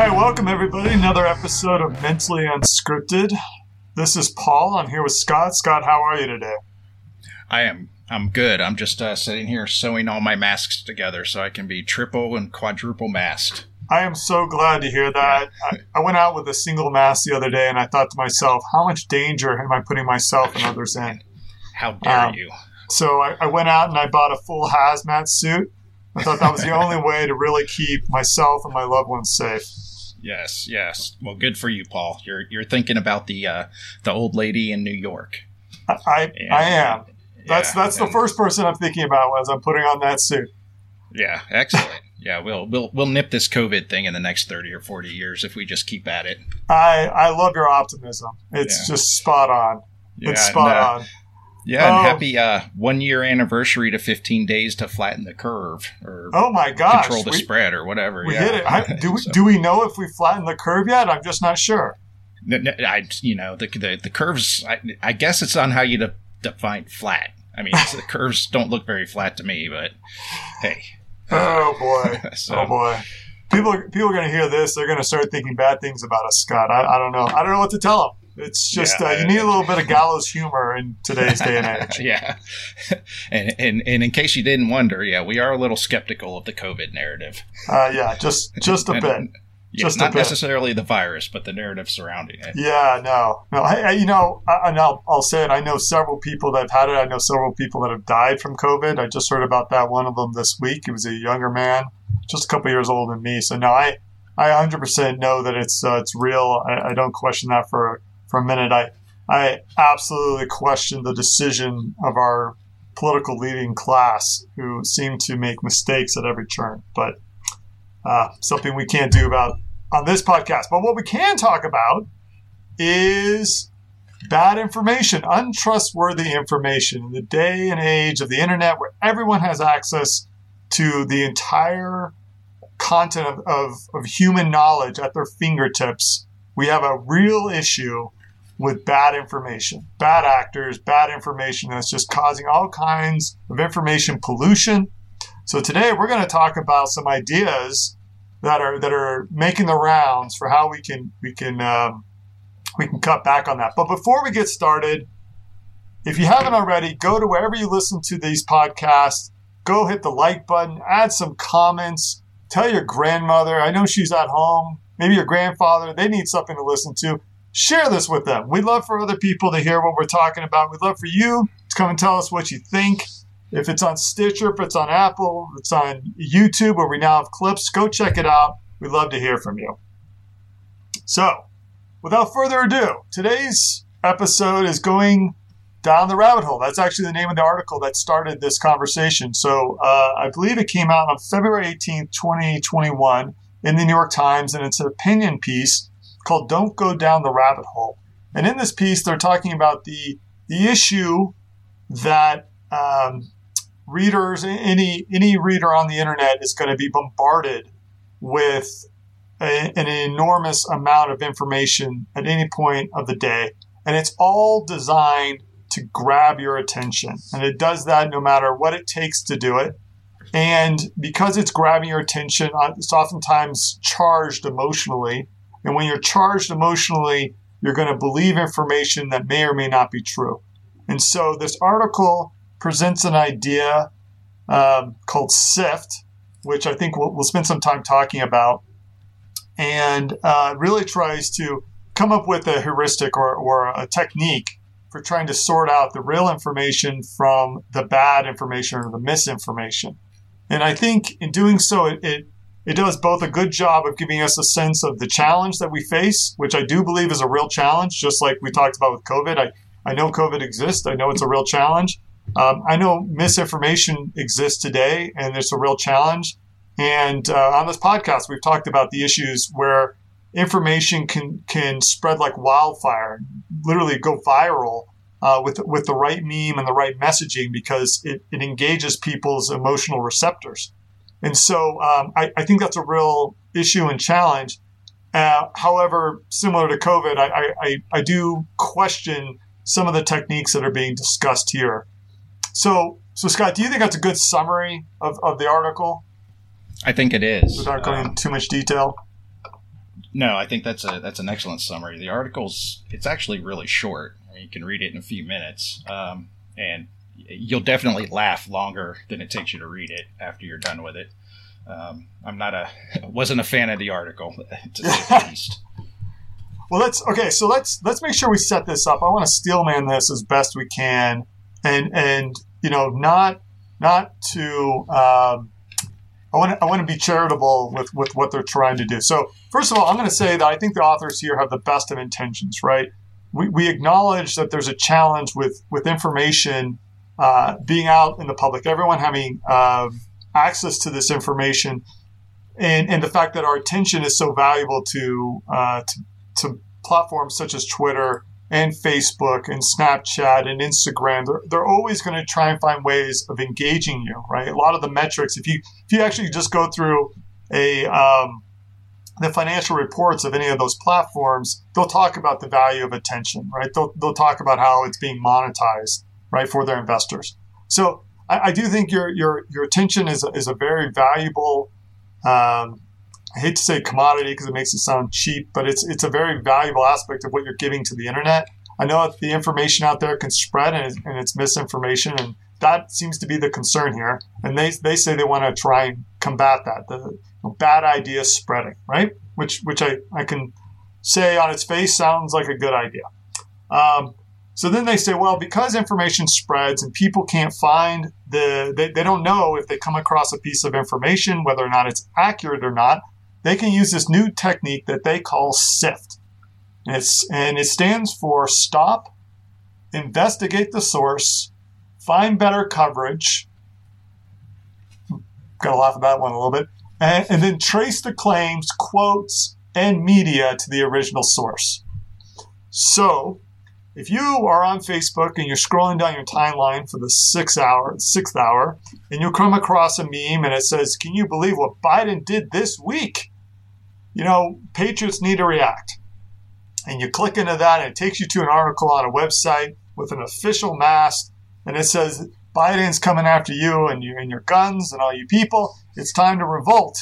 right, welcome everybody. Another episode of Mentally Unscripted. This is Paul. I'm here with Scott. Scott, how are you today? I am. I'm good. I'm just uh, sitting here sewing all my masks together so I can be triple and quadruple masked. I am so glad to hear that. I, I went out with a single mask the other day, and I thought to myself, how much danger am I putting myself and others in? How dare Um, you? So I, I went out and I bought a full hazmat suit. I thought that was the only way to really keep myself and my loved ones safe. Yes, yes. Well, good for you, Paul. You're you're thinking about the uh, the old lady in New York. I, I, I am. That's Yeah, that's the first person I'm thinking about as I'm putting on that suit. Yeah, excellent. yeah, we'll we'll we'll nip this COVID thing in the next thirty or forty years if we just keep at it. I I love your optimism. It's Yeah. just spot on. Yeah, it's spot and, uh, on. Yeah, and Oh. happy uh, one year anniversary to fifteen days to flatten the curve or Oh my gosh, control the we, spread or whatever. we yeah. hit it. I, do we, So- do we know if we flattened the curve yet? I'm just not sure. I, you know, the the, the curves. I, I guess it's on how you de- define flat. I mean, the curves don't look very flat to me, but hey. Oh boy. So- Oh boy. People are, people are going to hear this. They're going to start thinking bad things about us, Scott. I, I don't know. I don't know what to tell them. It's just Yeah, uh, you need a little bit of gallows humor in today's day and age. yeah, and, and and in case you didn't wonder, yeah, we are a little skeptical of the COVID narrative. Uh, yeah, just just a bit. Yeah, Just a not bit. necessarily the virus, but the narrative surrounding it. Yeah, no, no. I, I, you know, I, and I'll, I'll say it. I know several people that have had it. I know several people that have died from COVID. I just heard about that one of them this week. He was a younger man, just a couple years older than me. So no, I, I 100% know that it's uh, it's real. I, I don't question that for for a minute. I I absolutely question the decision of our political leading class, who seem to make mistakes at every turn. But uh, something we can't do about on this podcast. But what we can talk about is bad information, untrustworthy information in the day and age of the internet where everyone has access to the entire content of, of, of human knowledge at their fingertips. We have a real issue with bad information, bad actors, bad information that's just causing all kinds of information pollution. So today we're going to talk about some ideas that are that are making the rounds for how we can we can um, we can cut back on that. But before we get started, if you haven't already, go to wherever you listen to these podcasts. Go hit the like button, add some comments, tell your grandmother. I know she's at home. Maybe your grandfather. They need something to listen to. Share this with them. We'd love for other people to hear what we're talking about. We'd love for you to come and tell us what you think. If it's on Stitcher, if it's on Apple, if it's on YouTube, where we now have clips, go check it out. We'd love to hear from you. So, without further ado, today's episode is going down the rabbit hole. That's actually the name of the article that started this conversation. So, uh, I believe it came out on February 18th, 2021, in the New York Times, and it's an opinion piece called Don't Go Down the Rabbit Hole. And in this piece, they're talking about the, the issue that um, readers, any any reader on the internet is going to be bombarded with a, an enormous amount of information at any point of the day, and it's all designed to grab your attention, and it does that no matter what it takes to do it. And because it's grabbing your attention, uh, it's oftentimes charged emotionally. And when you're charged emotionally, you're going to believe information that may or may not be true. And so this article presents an idea um, called SIFT, which I think we'll, we'll spend some time talking about, and uh, really tries to come up with a heuristic or, or a technique for trying to sort out the real information from the bad information or the misinformation. And I think in doing so, it, it it does both a good job of giving us a sense of the challenge that we face, which I do believe is a real challenge, just like we talked about with COVID. I, I know COVID exists. I know it's a real challenge. Um, I know misinformation exists today, and it's a real challenge. And uh, on this podcast, we've talked about the issues where information can can spread like wildfire, literally go viral uh, with with the right meme and the right messaging because it, it engages people's emotional receptors. And so um, I, I think that's a real issue and challenge. Uh, however, similar to COVID, I, I, I, do question some of the techniques that are being discussed here. So, so Scott, do you think that's a good summary of, of the article I think it is. without going Um, into too much detail? no, I think that's a that's an excellent summary. The article's it's actually really short. You can read it in a few minutes, um, and you'll definitely laugh longer than it takes you to read it after you're done with it. Um, I'm not a wasn't a fan of the article to say the least. Well, let's okay. So let's let's make sure we set this up. I want to steelman this as best we can, and and you know not not to. Um, I want to, I want to be charitable with, with what they're trying to do. So, first of all, I'm going to say that I think the authors here have the best of intentions, right? We, we acknowledge that there's a challenge with, with information uh, being out in the public, everyone having uh, access to this information, and, and the fact that our attention is so valuable to, uh, to, to platforms such as Twitter and Facebook and Snapchat and Instagram, they're, they're always going to try and find ways of engaging you, right? A lot of the metrics, if you if you actually just go through a um, the financial reports of any of those platforms, they'll talk about the value of attention, right? They'll, they'll talk about how it's being monetized, right, for their investors. So I, I do think your your your attention is a, is a very valuable um, I hate to say commodity because it makes it sound cheap, but it's it's a very valuable aspect of what you're giving to the internet. I know that the information out there can spread and it's, and it's misinformation, and that seems to be the concern here. And they, they say they want to try and combat that, the bad ideas spreading, right? Which which I, I can say on its face sounds like a good idea. Um, so then they say, well, because information spreads and people can't find the, they, they don't know if they come across a piece of information, whether or not it's accurate or not, they can use this new technique that they call SIFT. And, it's, and it stands for Stop, Investigate the Source, Find Better Coverage. Got to laugh at that one a little bit. And, and then trace the claims, quotes, and media to the original source. So, if you are on Facebook and you're scrolling down your timeline for the sixth hour, sixth hour, and you come across a meme and it says, "Can you believe what Biden did this week?" You know, patriots need to react. And you click into that, and it takes you to an article on a website with an official mast, and it says, "Biden's coming after you and you and your guns and all you people. It's time to revolt."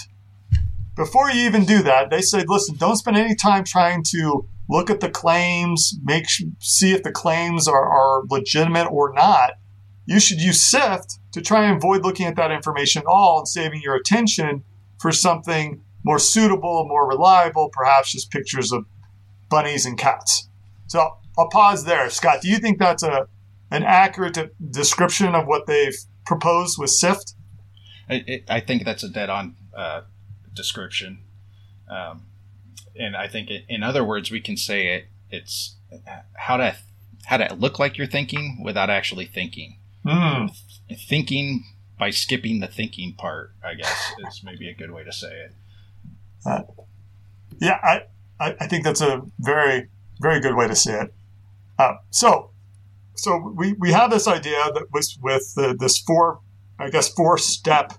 Before you even do that, they said, "Listen, don't spend any time trying to." Look at the claims, make see if the claims are, are legitimate or not. You should use SIFT to try and avoid looking at that information at all and saving your attention for something more suitable, more reliable, perhaps just pictures of bunnies and cats. So I'll pause there. Scott, do you think that's a an accurate description of what they've proposed with SIFT? I, I think that's a dead on uh, description. Um, and I think it, in other words, we can say it. It's how to how to look like you're thinking without actually thinking. Mm. Thinking by skipping the thinking part, I guess, is maybe a good way to say it. Uh, yeah, I, I think that's a very very good way to say it. Uh, so, so we, we have this idea that was with the, this four, I guess, four step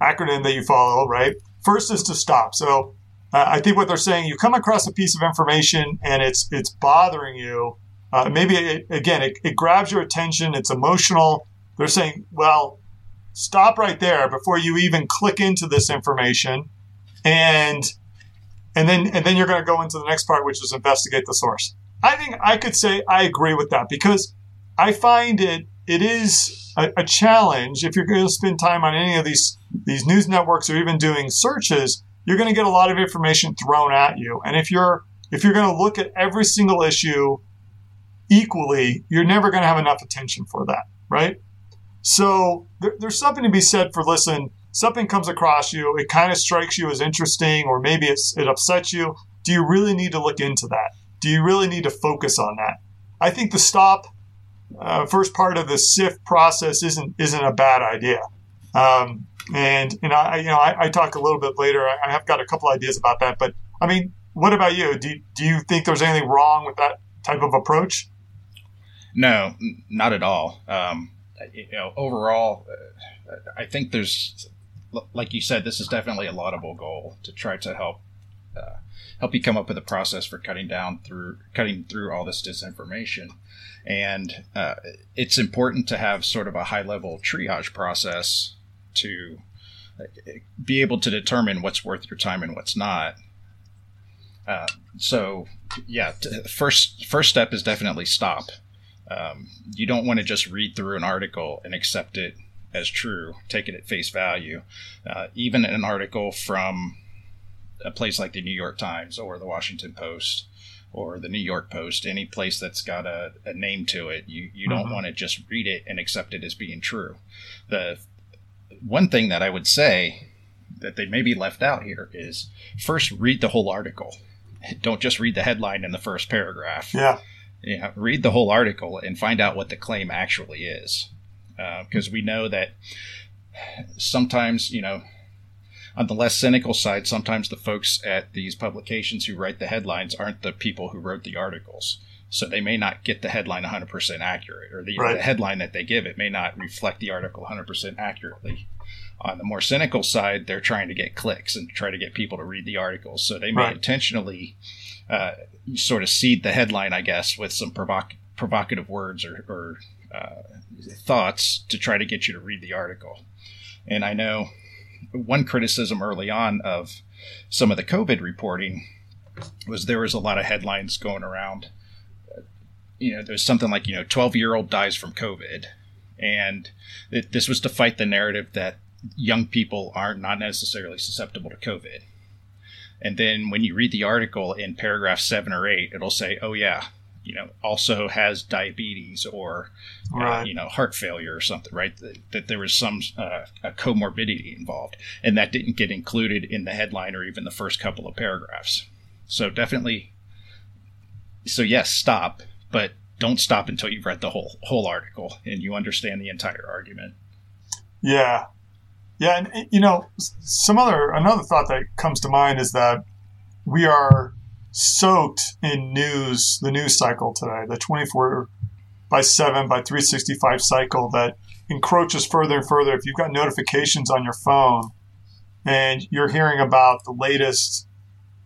acronym that you follow, right? First is to stop. So uh, I think what they're saying, you come across a piece of information and it's it's bothering you. Uh, maybe it, again, it, it grabs your attention. It's emotional. They're saying, well, stop right there before you even click into this information, and and then and then you're going to go into the next part, which is investigate the source. I think I could say I agree with that because I find it it is a, a challenge if you're going to spend time on any of these these news networks or even doing searches you're going to get a lot of information thrown at you. And if you're if you're going to look at every single issue equally, you're never going to have enough attention for that, right? So there, there's something to be said for listen, something comes across you, it kind of strikes you as interesting, or maybe it's it upsets you. Do you really need to look into that? Do you really need to focus on that? I think the stop uh, first part of the SIFT process isn't isn't a bad idea. Um, and you know, I, you know, I, I talk a little bit later. I, I have got a couple ideas about that. But I mean, what about you? Do do you think there's anything wrong with that type of approach? No, not at all. Um, you know, overall, uh, I think there's, like you said, this is definitely a laudable goal to try to help uh, help you come up with a process for cutting down through cutting through all this disinformation. And uh, it's important to have sort of a high level triage process to be able to determine what's worth your time and what's not. Uh, so, yeah, t- first first step is definitely stop. Um, you don't want to just read through an article and accept it as true, take it at face value. Uh, even an article from a place like the New York Times or the Washington Post or the New York Post, any place that's got a, a name to it, you, you don't Mhm. want to just read it and accept it as being true. The one thing that I would say that they may be left out here is first read the whole article. Don't just read the headline in the first paragraph. Yeah. Yeah, read the whole article and find out what the claim actually is. Uh, because we know that sometimes, you know, on the less cynical side, sometimes the folks at these publications who write the headlines aren't the people who wrote the articles. So they may not get the headline 100% accurate, or the, Right. the headline that they give it may not reflect the article 100% accurately. On the more cynical side, they're trying to get clicks and try to get people to read the articles. So they may Right. intentionally uh, sort of seed the headline, I guess, with some provoc- provocative words or, or uh, thoughts to try to get you to read the article. And I know one criticism early on of some of the COVID reporting was there was a lot of headlines going around. You know, there's something like, you know, 12 year old dies from COVID. And it, this was to fight the narrative that young people are not not necessarily susceptible to COVID. And then when you read the article in paragraph seven or eight, it'll say, oh, yeah, you know, also has diabetes or, uh, you know, heart failure or something, right? That, that there was some uh, a comorbidity involved. And that didn't get included in the headline or even the first couple of paragraphs. So definitely, so yes, stop, but don't stop until you've read the whole whole article and you understand the entire argument. Yeah. Yeah. And, you know, some other, another thought that comes to mind is that we are soaked in news, the news cycle today, the 24 by 7 by 365 cycle that encroaches further and further. If you've got notifications on your phone and you're hearing about the latest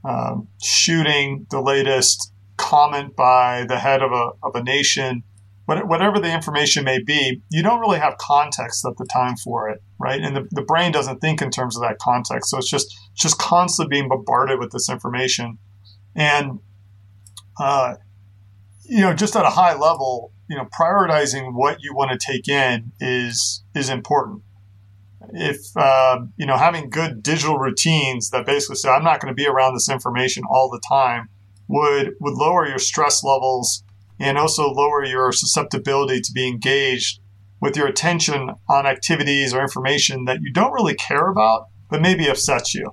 um, shooting, the latest comment by the head of a, of a nation, whatever the information may be, you don't really have context at the time for it, right? And the, the brain doesn't think in terms of that context. So it's just just constantly being bombarded with this information. And uh, you know, just at a high level, you know, prioritizing what you want to take in is is important. If uh, you know, having good digital routines that basically say I'm not going to be around this information all the time would would lower your stress levels and also lower your susceptibility to be engaged with your attention on activities or information that you don't really care about, but maybe upsets you.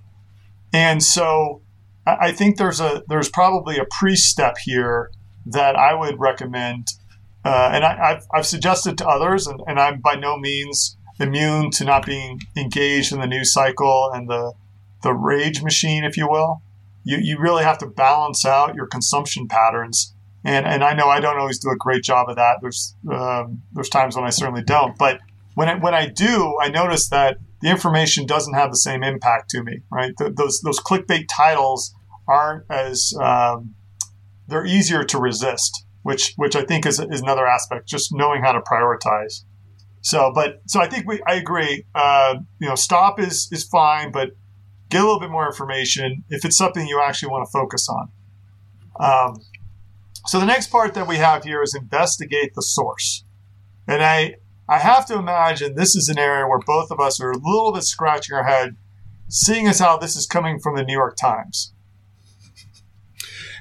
And so I think there's a there's probably a pre-step here that I would recommend, uh, and I, I've, I've suggested to others, and, and I'm by no means immune to not being engaged in the news cycle and the the rage machine, if you will. You, you really have to balance out your consumption patterns and and I know I don't always do a great job of that. There's um, there's times when I certainly don't, but when I, when I do, I notice that the information doesn't have the same impact to me. Right? Th- those those clickbait titles aren't as um, they're easier to resist, which which I think is, is another aspect. Just knowing how to prioritize. So, but so I think we I agree. Uh, you know, stop is is fine, but get a little bit more information if it's something you actually want to focus on. Um, so the next part that we have here is investigate the source. And I I have to imagine this is an area where both of us are a little bit scratching our head, seeing as how this is coming from the New York Times.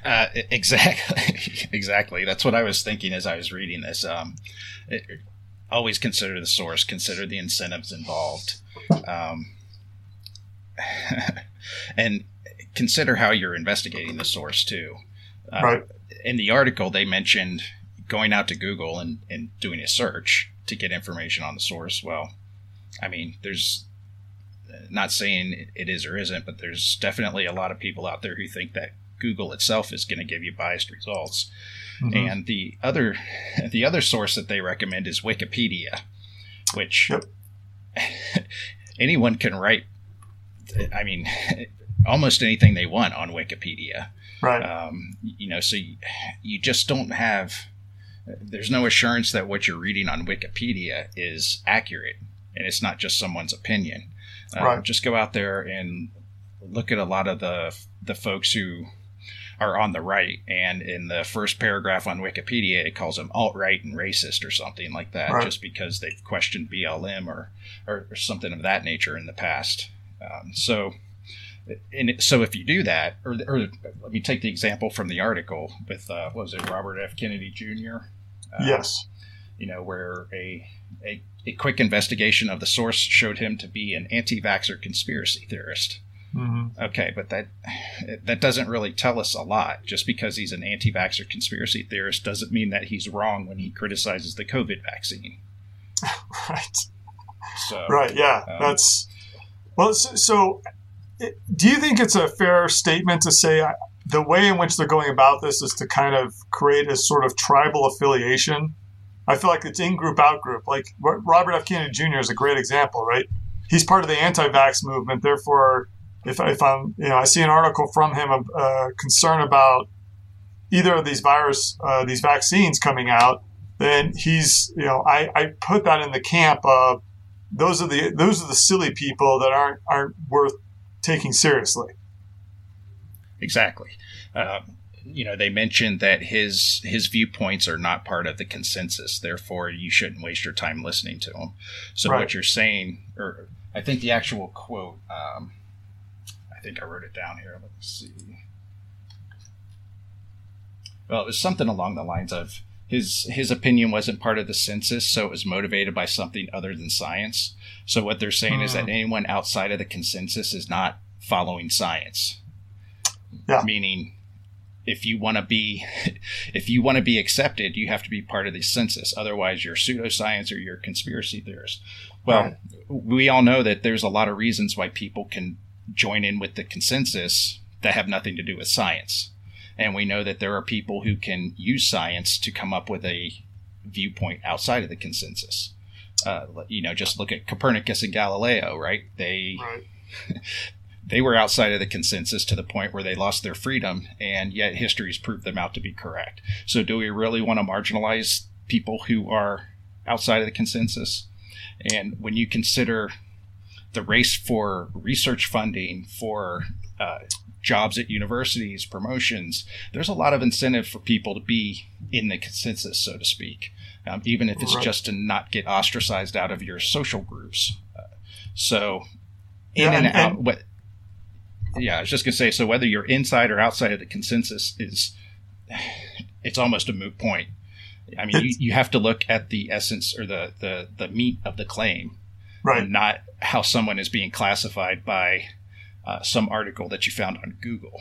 Uh, exactly, exactly. That's what I was thinking as I was reading this. Um, it, always consider the source, consider the incentives involved, um, and consider how you're investigating the source too. Uh, Right. In the article, they mentioned going out to Google and, and doing a search to get information on the source. Well, I mean, there's not saying it is or isn't, but there's definitely a lot of people out there who think that Google itself is going to give you biased results. Mhm. And the other the other source that they recommend is Wikipedia, which Yep. anyone can write. I mean, almost anything they want on Wikipedia. Right. Um, you know, so you, you just don't have. There's no assurance that what you're reading on Wikipedia is accurate, and it's not just someone's opinion. Uh, Right. Just go out there and look at a lot of the the folks who are on the right, and in the first paragraph on Wikipedia, it calls them alt right and racist or something like that, right. just because they've questioned BLM or, or, or something of that nature in the past. Um, so, and so if you do that, or, or let me take the example from the article with uh, what was it, Robert F. Kennedy Jr. Uh, yes. You know where a, a a quick investigation of the source showed him to be an anti-vaxxer conspiracy theorist. Mm-hmm. Okay, but that that doesn't really tell us a lot. Just because he's an anti-vaxxer conspiracy theorist doesn't mean that he's wrong when he criticizes the COVID vaccine. right. So, right. Yeah. Um, that's well. So, so, do you think it's a fair statement to say uh, the way in which they're going about this is to kind of create a sort of tribal affiliation? I feel like it's in group, out group. Like Robert F. Kennedy Jr. is a great example, right? He's part of the anti-vax movement. Therefore, if, if I'm, you know, I see an article from him, a uh, concern about either of these virus, uh, these vaccines coming out, then he's, you know, I, I put that in the camp of those are the those are the silly people that aren't aren't worth taking seriously. Exactly. Um, you know, they mentioned that his his viewpoints are not part of the consensus. Therefore, you shouldn't waste your time listening to him. So right. what you're saying, or I think the actual quote. Um, I think I wrote it down here. Let me see. Well, it was something along the lines of his his opinion wasn't part of the census, so it was motivated by something other than science. So what they're saying is that hmm. anyone outside of the consensus is not following science. Yeah. Meaning if you want to be if you want to be accepted, you have to be part of the census. Otherwise, you're pseudoscience or you're conspiracy theorist. Well, right. we all know that there's a lot of reasons why people can join in with the consensus that have nothing to do with science. And we know that there are people who can use science to come up with a viewpoint outside of the consensus. Uh, you know, just look at Copernicus and Galileo, right? They right. they were outside of the consensus to the point where they lost their freedom, and yet history's proved them out to be correct. So, do we really want to marginalize people who are outside of the consensus? And when you consider the race for research funding, for uh, jobs at universities, promotions, there's a lot of incentive for people to be in the consensus, so to speak, um, even if it's right. just to not get ostracized out of your social groups. Uh, so, in yeah, and, and out, what? Yeah, I was just gonna say. So whether you're inside or outside of the consensus is, it's almost a moot point. I mean, you, you have to look at the essence or the, the, the meat of the claim right? Not how someone is being classified by uh, some article that you found on Google.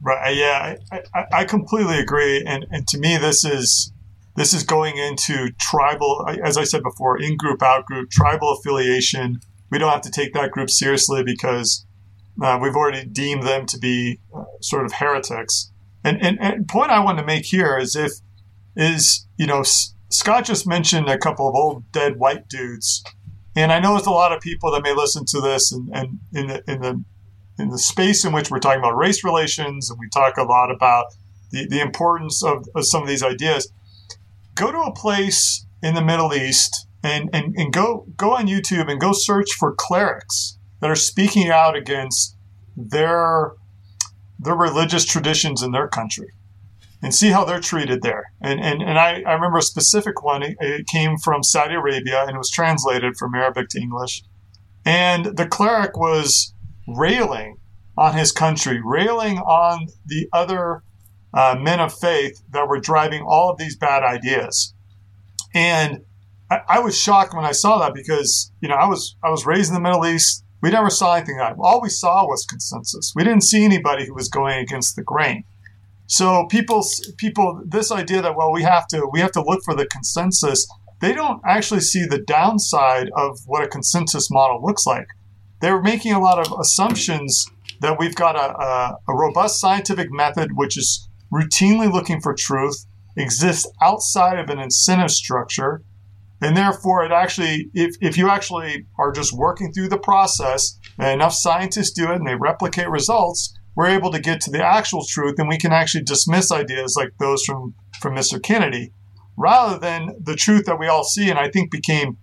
Right. Yeah, I, I, I, completely agree. And and to me, this is this is going into tribal, as I said before, in group, out group, tribal affiliation. We don't have to take that group seriously because uh, we've already deemed them to be uh, sort of heretics. And, and and point I want to make here is if is you know Scott just mentioned a couple of old dead white dudes and I know there's a lot of people that may listen to this and, and in the in the in the space in which we're talking about race relations and we talk a lot about the, the importance of, of some of these ideas. Go to a place in the Middle East and, and, and go go on YouTube and go search for clerics that are speaking out against their their religious traditions in their country and see how they're treated there. And, and, and I, I remember a specific one. It, it came from Saudi Arabia and it was translated from Arabic to English. And the cleric was railing on his country, railing on the other uh, men of faith that were driving all of these bad ideas. And I, I, was shocked when I saw that because, you know, I was, I was raised in the Middle East. We never saw anything like that. All we saw was consensus. We didn't see anybody who was going against the grain. So people, people, this idea that well, we have to we have to look for the consensus. They don't actually see the downside of what a consensus model looks like. They're making a lot of assumptions that we've got a, a, a robust scientific method which is routinely looking for truth, exists outside of an incentive structure, and therefore it actually if, if you actually are just working through the process and enough scientists do it and they replicate results we're able to get to the actual truth and we can actually dismiss ideas like those from, from Mr. Kennedy rather than the truth that we all see and I think became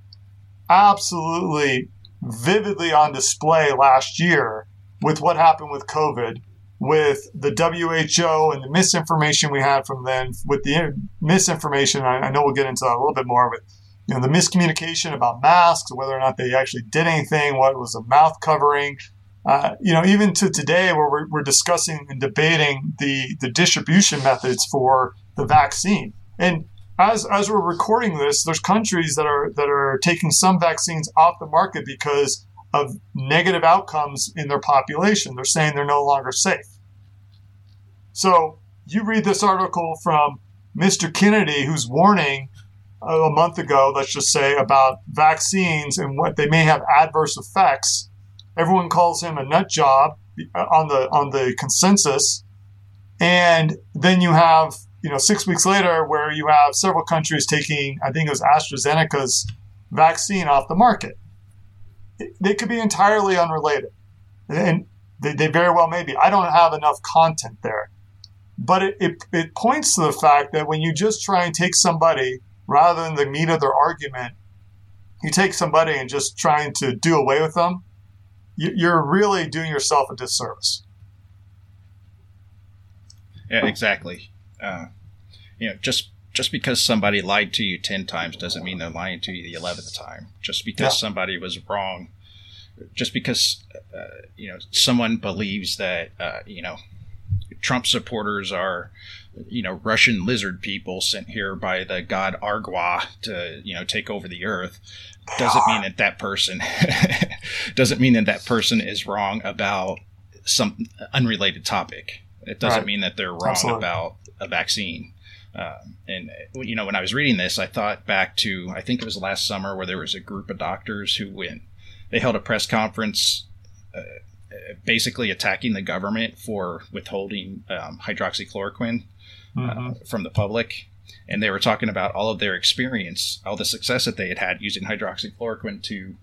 absolutely vividly on display last year with what happened with COVID with the WHO and the misinformation we had from them, with the misinformation, I, I know we'll get into that a little bit more, but you know, the miscommunication about masks, whether or not they actually did anything, what was a mouth covering, uh, you know, even to today where we're, we're discussing and debating the, the distribution methods for the vaccine. And as, as we're recording this, there's countries that are, that are taking some vaccines off the market because of negative outcomes in their population. They're saying they're no longer safe. So you read this article from Mr. Kennedy, who's warning a month ago, let's just say, about vaccines and what they may have adverse effects. Everyone calls him a nut job uh, on the on the consensus, and then you have you know six weeks later where you have several countries taking I think it was AstraZeneca's vaccine off the market they could be entirely unrelated. And they, they very well may be. I don't have enough content there. But it, it, it points to the fact that when you just try and take somebody rather than the meat of their argument, you take somebody and just trying to do away with them, you're really doing yourself a disservice. Yeah, exactly. Uh, you know, just just because somebody lied to you 10 times doesn't mean they're lying to you the 11th time. Just because yeah. somebody was wrong, just because, uh, you know, someone believes that, uh, you know, Trump supporters are, you know, Russian lizard people sent here by the god Argwa to, you know, take over the earth, doesn't mean that that person, doesn't mean that that person is wrong about some unrelated topic. It doesn't right. mean that they're wrong Absolutely. about a vaccine. Um, and you know, when I was reading this, I thought back to I think it was last summer where there was a group of doctors who went. They held a press conference, uh, basically attacking the government for withholding um, hydroxychloroquine uh, mm-hmm. from the public, and they were talking about all of their experience, all the success that they had had using hydroxychloroquine to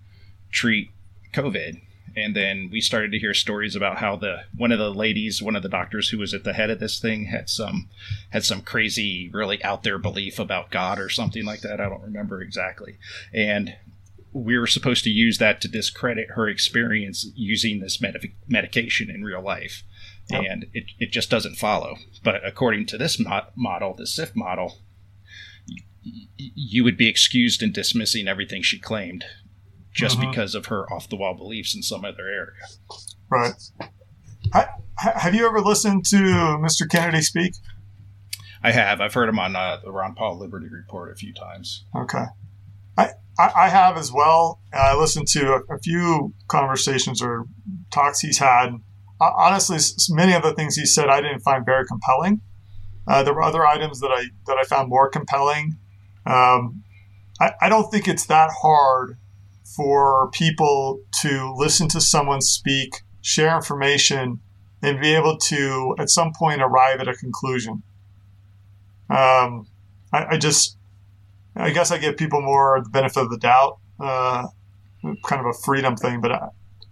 treat COVID and then we started to hear stories about how the one of the ladies one of the doctors who was at the head of this thing had some had some crazy really out there belief about god or something like that. I don't remember exactly. And we were supposed to use that to discredit her experience using this med- medication in real life. Yep. and it, it just doesn't follow. But according to this model the SIFT model you would be excused in dismissing everything she claimed just mm-hmm. because of her off the wall beliefs in some other area. Right. have you ever listened to Mr. Kennedy speak? I have. I've heard him on uh, the Ron Paul Liberty Report a few times. Okay. I, I have as well. I listened to a, a few conversations or talks he's had. Uh, honestly, many of the things he said I didn't find very compelling. Uh, there were other items that I that I found more compelling. Um, I, I don't think it's that hard for people to listen to someone speak, share information, and be able to, at some point, arrive at a conclusion. Um, I, I, just, I guess I give people more the benefit of the doubt, uh, kind of a freedom thing. But I,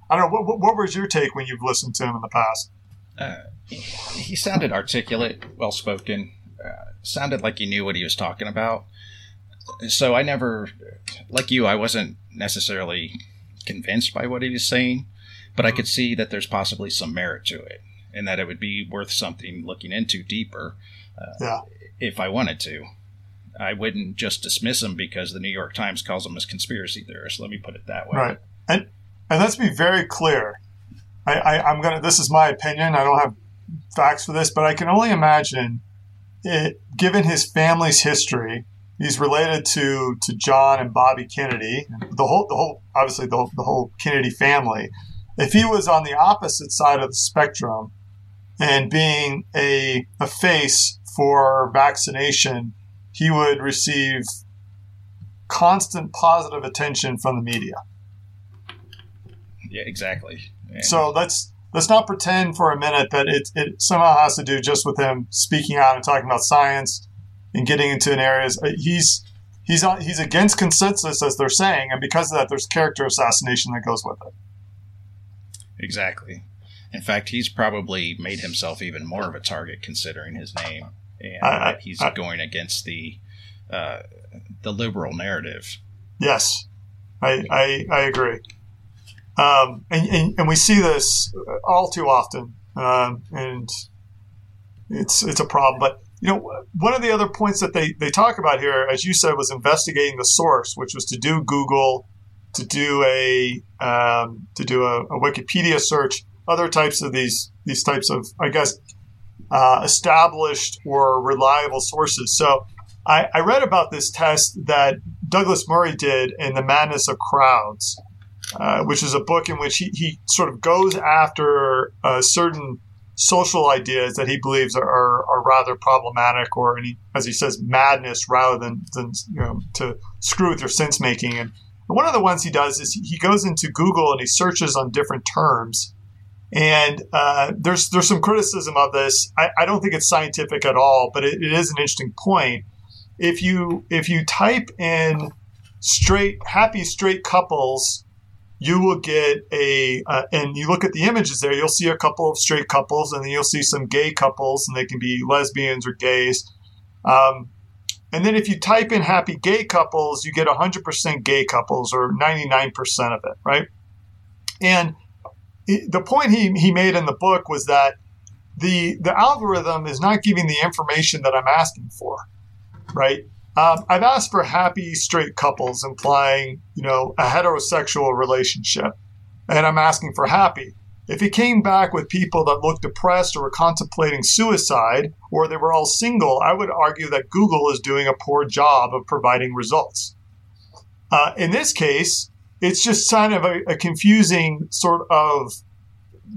I don't know. What, what, was your take when you've listened to him in the past? Uh, he sounded articulate, well spoken, uh, sounded like he knew what he was talking about so I never, like you, I wasn't necessarily convinced by what he was saying, but I could see that there's possibly some merit to it, and that it would be worth something looking into deeper. Uh, yeah. If I wanted to, I wouldn't just dismiss him because the New York Times calls him a conspiracy theorist. Let me put it that way. Right, and and let's be very clear. I, I I'm gonna. This is my opinion. I don't have facts for this, but I can only imagine it, given his family's history he's related to to John and Bobby Kennedy, the whole the whole obviously the, the whole Kennedy family. If he was on the opposite side of the spectrum and being a a face for vaccination, he would receive constant positive attention from the media. Yeah, exactly. And so let's let's not pretend for a minute that it, it somehow has to do just with him speaking out and talking about science and getting into an areas. Uh, he's he's on, he's against consensus as they're saying, and because of that, there's character assassination that goes with it. Exactly. In fact, he's probably made himself even more of a target considering his name, and I, I, he's I, going against the uh, the liberal narrative. Yes, I I, I agree. Um, and, and, and, we see this all too often. Um, and it's it's a problem. But you know, one of the other points that they they talk about here, as you said, was investigating the source, which was to do Google, to do a um, to do a, a, Wikipedia search, other types of these these types of I guess uh, established or reliable sources. So I, I read about this test that Douglas Murray did in The Madness of Crowds, uh, which is a book in which he, he sort of goes after uh, certain social ideas that he believes are, are, are rather problematic or, he, as he says, madness rather than, than you know, to screw with your sense making. And one of the ones he does is he goes into Google and he searches on different terms. And uh, there's there's some criticism of this. I, I, don't think it's scientific at all, but it, it is an interesting point if you if you type in straight happy straight couples you will get a uh, and you look at the images there you'll see a couple of straight couples and then you'll see some gay couples and they can be lesbians or gays um, and then if you type in happy gay couples you get 100% gay couples or 99% of it right and the point he, he made in the book was that the the algorithm is not giving the information that i'm asking for right? Um, I've asked for happy straight couples, implying, you know, a heterosexual relationship. And I'm asking for happy. If he came back with people that looked depressed or were contemplating suicide, or they were all single, I would argue that Google is doing a poor job of providing results. Uh, in this case, it's just kind of a, a confusing sort of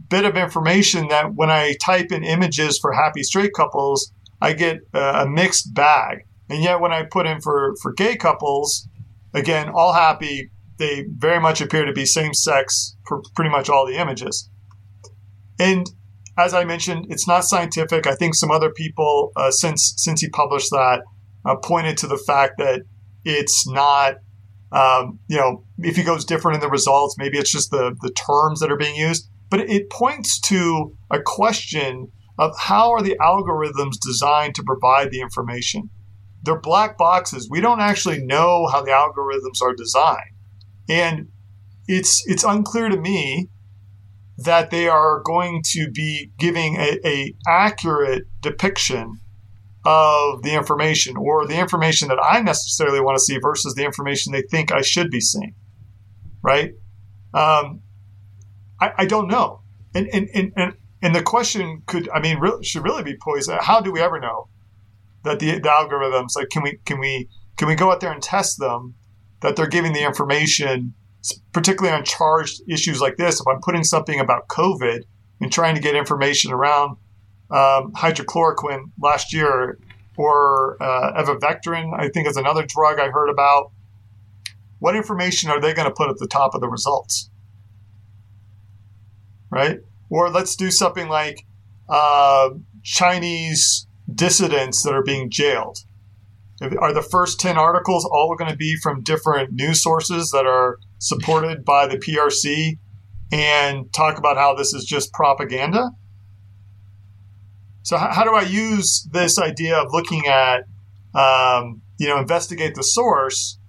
bit of information that when I type in images for happy straight couples, I get a mixed bag. And yet, when I put in for, for gay couples, again, all happy, they very much appear to be same sex for pretty much all the images. And as I mentioned, it's not scientific. I think some other people, uh, since since he published that, uh, pointed to the fact that it's not. Um, you know, if he goes different in the results, maybe it's just the the terms that are being used. But it points to a question of how are the algorithms designed to provide the information they're black boxes. We don't actually know how the algorithms are designed. And it's it's unclear to me that they are going to be giving a, a accurate depiction of the information or the information that I necessarily want to see versus the information they think I should be seeing. Right? Um, I, I don't know. And, and, and, and, and the question could, I mean, should really be posed how do we ever know? That the, the algorithms like can we can we can we go out there and test them that they're giving the information particularly on charged issues like this? If i'm putting something about covid and trying to get information around um, hydrochloroquine last year or uh, ivermectin i think is another drug i heard about what information are they going to put at the top of the results? Right? Or let's do something like uh, chinese dissidents that are being jailed. Are the first 10 articles all going to be from different news sources that are supported by the PRC and talk about how this is just propaganda? So, how, do I use this idea of looking at, um, you know, investigate the source?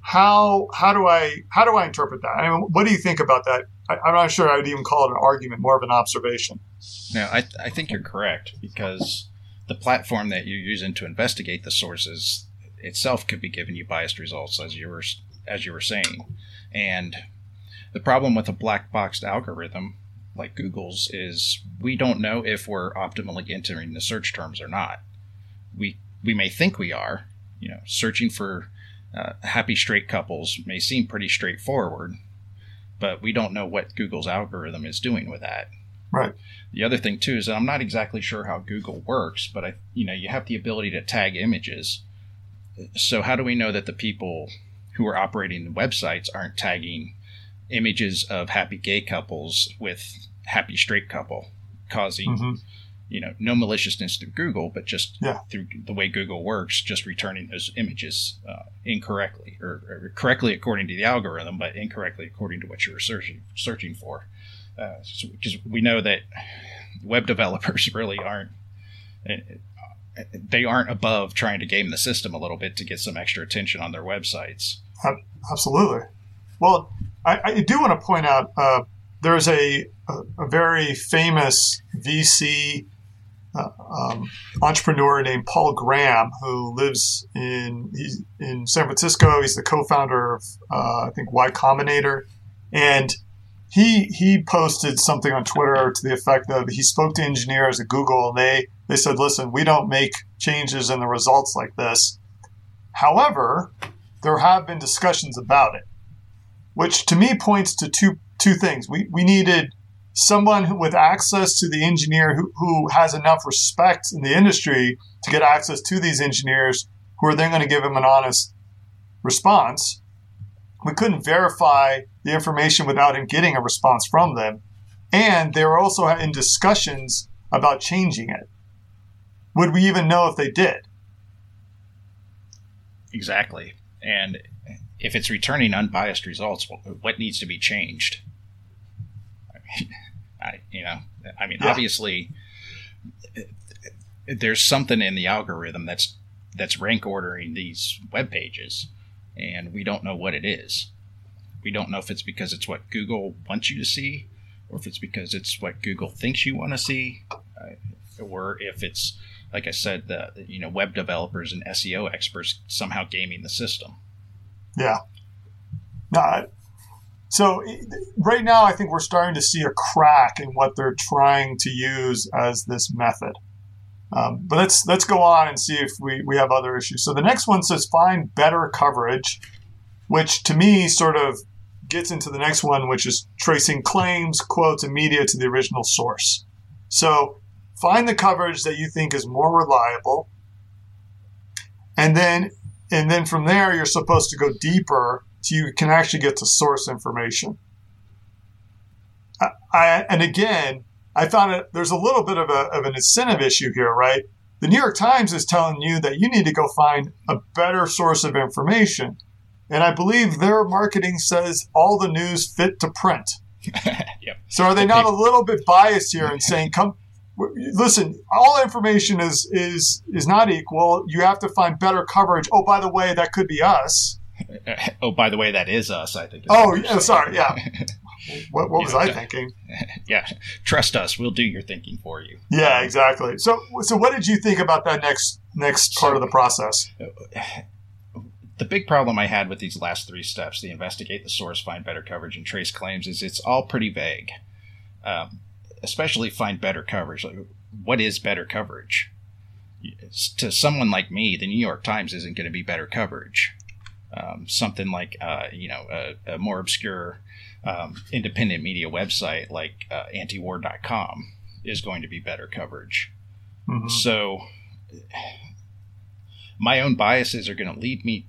How how do I how do I interpret that? I mean, what do you think about that? I, am not sure I would even call it an argument, more of an observation. No, I, I think you're correct because the platform that you're using to investigate the sources itself could be giving you biased results, as you were as you were saying. And the problem with a black boxed algorithm like Google's is we don't know if we're optimally entering the search terms or not. We we may think we are. You know, searching for uh, happy straight couples may seem pretty straightforward, but we don't know what Google's algorithm is doing with that. Right. The other thing too is that I'm not exactly sure how Google works, but I, you know, you have the ability to tag images. So how do we know that the people who are operating the websites aren't tagging images of happy gay couples with happy straight couple, causing mm-hmm. you know no maliciousness through Google, but just yeah. through the way Google works, just returning those images uh, incorrectly or, or, correctly according to the algorithm, but incorrectly according to what you were searching searching for because uh, we know that web developers really aren't eh, they aren't above trying to game the system a little bit to get some extra attention on their websites. Absolutely. Well, I, I do want to point out uh, there's a a, a very famous VC uh, um, entrepreneur named Paul Graham, who lives in in San Francisco. He's the co-founder of uh, I think Y Combinator, and he he posted something on Twitter to the effect of he spoke to engineers at Google and they they said, listen, we don't make changes in the results like this. However, there have been discussions about it, which to me points to two two things. We we needed someone with access to the engineer who, who has enough respect in the industry to get access to these engineers who are then going to give him an honest response. We couldn't verify the information without him getting a response from them. And they were also in discussions about changing it. Would we even know if they did? Exactly. And if it's returning unbiased results, what needs to be changed? I, you know, I mean, yeah. obviously, there's something in the algorithm that's that's rank ordering these web pages, and we don't know what it is. We don't know if it's because it's what Google wants you to see, or if it's because it's what Google thinks you want to see, uh, or if it's like I said, the you know web developers and SEO experts somehow gaming the system. Yeah. No, so right now, I think we're starting to see a crack in what they're trying to use as this method. Um, but let's let's go on and see if we, we have other issues. So the next one says find better coverage, which to me sort of gets into the next one, which is tracing claims, quotes, and media to the original source. So find the coverage that you think is more reliable, and then and then from there you're supposed to go deeper so you can actually get to source information. I, I, and again, I found it, there's a little bit of, a, of an incentive issue here, right? The New York Times is telling you that you need to go find a better source of information. And I believe their marketing says all the news fit to print. yep. So are they not a little bit biased here in saying, come, listen, all information is, is, is not equal. You have to find better coverage. Oh, by the way, that could be us oh, by the way, that is us. I think. Oh, yeah, oh, sorry. Yeah. What, what was know, I thinking? Yeah, trust us. We'll do your thinking for you. Yeah, exactly. So, so what did you think about that next next part so, of the process? The big problem I had with these last three steps, the investigate, the source, find better coverage, and trace claims, is it's all pretty vague. Um, especially find better coverage. Like, what is better coverage? To someone like me, the New York Times isn't going to be better coverage um, something like uh, you know a, a more obscure um, independent media website like uh, antiwar.com is going to be better coverage. Mm-hmm. So my own biases are going to lead me.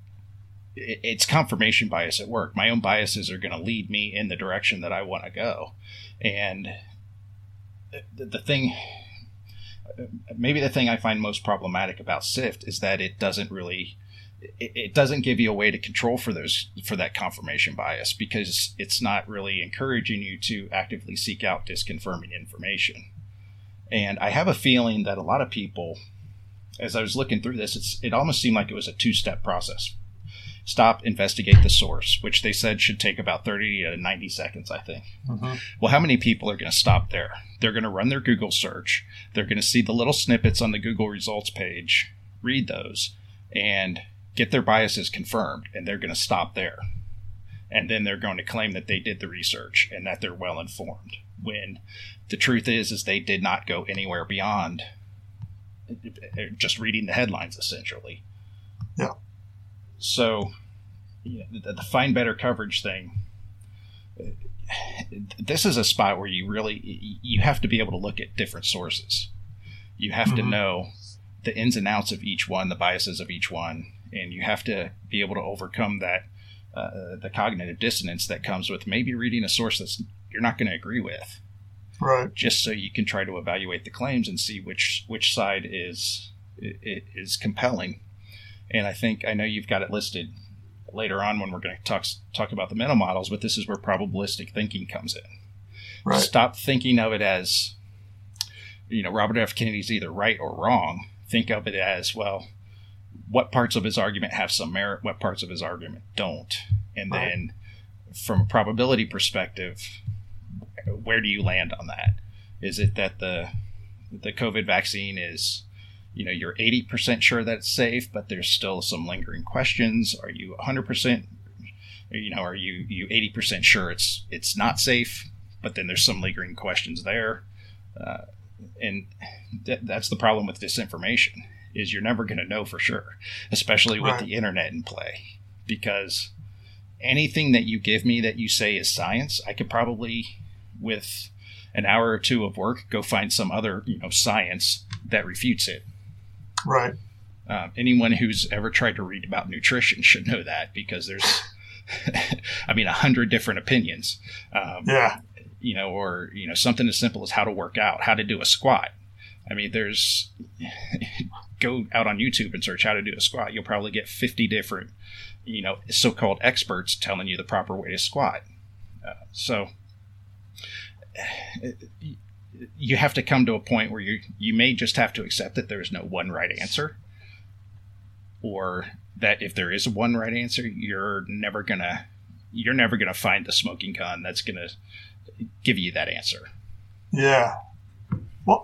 It's confirmation bias at work. My own biases are going to lead me in the direction that I want to go, and the, the thing maybe the thing I find most problematic about SIFT is that it doesn't really it, it doesn't give you a way to control for those for that confirmation bias because it's not really encouraging you to actively seek out disconfirming information. And I have a feeling that a lot of people, as I was looking through this, it's, it almost seemed like it was a two step process. Stop, investigate the source, which they said should take about 30 to 90 seconds, I think. Mm-hmm. Well, how many people are going to stop there? They're going to run their Google search. They're going to see the little snippets on the Google results page, read those, and get their biases confirmed, and they're going to stop there. And then they're going to claim that they did the research and that they're well informed. When the truth is, is they did not go anywhere beyond just reading the headlines, essentially. Yeah. So, you know, the, the find better coverage thing. This is a spot where you really you have to be able to look at different sources. You have mm-hmm. to know the ins and outs of each one, the biases of each one, and you have to be able to overcome that uh, the cognitive dissonance that comes with maybe reading a source that you're not going to agree with. Right. Just so you can try to evaluate the claims and see which which side is is compelling. And i think i know you've got it listed later on when we're going to talk talk about the mental models but this is where probabilistic thinking comes in. Right. stop thinking of it as you know robert f. Kennedy's either right or wrong. Think of it as well what parts of his argument have some merit, what parts of his argument don't. And right. then from a probability perspective, where do you land on that? Is it that the the COVID vaccine is you know you're 80% sure that it's safe but there's still some lingering questions are you 100% you know are you you 80% sure it's it's not safe but then there's some lingering questions there uh, and th- that's the problem with disinformation is you're never going to know for sure especially with right. the internet in play because anything that you give me that you say is science i could probably with an hour or two of work go find some other you know science that refutes it Right. Um, anyone who's ever tried to read about nutrition should know that because there's, I mean, a hundred different opinions. Um, yeah. You know, or you know, something as simple as how to work out, how to do a squat. I mean, there's go out on YouTube and search how to do a squat. You'll probably get 50 different, you know, so-called experts telling you the proper way to squat. Uh, so you have to come to a point where you you may just have to accept that there is no one right answer or that if there is one right answer you're never gonna you're never gonna find the smoking gun that's gonna give you that answer yeah well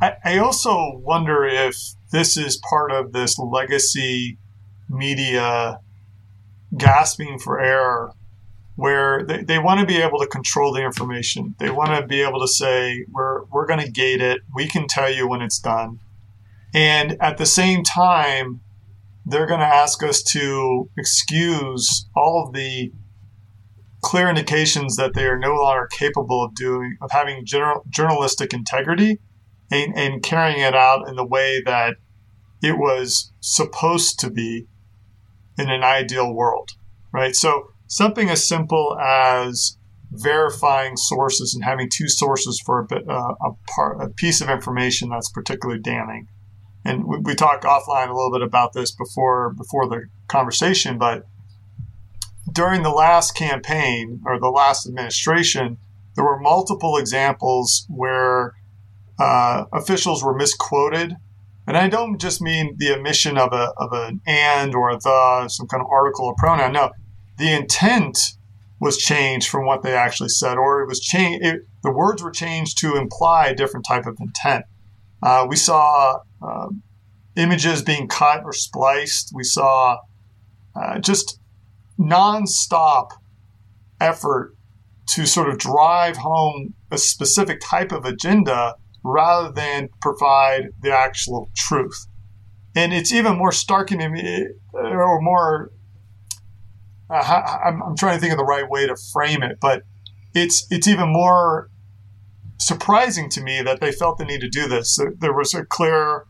I, I also wonder if this is part of this legacy media gasping for air where they, they want to be able to control the information. They want to be able to say, we're, we're going to gate it. We can tell you when it's done. And at the same time, they're going to ask us to excuse all of the clear indications that they are no longer capable of doing, of having general, journalistic integrity and, and carrying it out in the way that it was supposed to be in an ideal world, right? So something as simple as verifying sources and having two sources for a, bit, uh, a, part, a piece of information that's particularly damning. And we, we talked offline a little bit about this before before the conversation, but during the last campaign or the last administration, there were multiple examples where uh, officials were misquoted. And I don't just mean the omission of a of an and or a the, some kind of article or pronoun. No, the intent was changed from what they actually said, or it was changed. The words were changed to imply a different type of intent. Uh, we saw uh, images being cut or spliced. We saw uh, just nonstop effort to sort of drive home a specific type of agenda rather than provide the actual truth. And it's even more stark to me, or more uh, I'm, I'm trying to think of the right way to frame it, but it's it's even more surprising to me that they felt the need to do this. There was a clear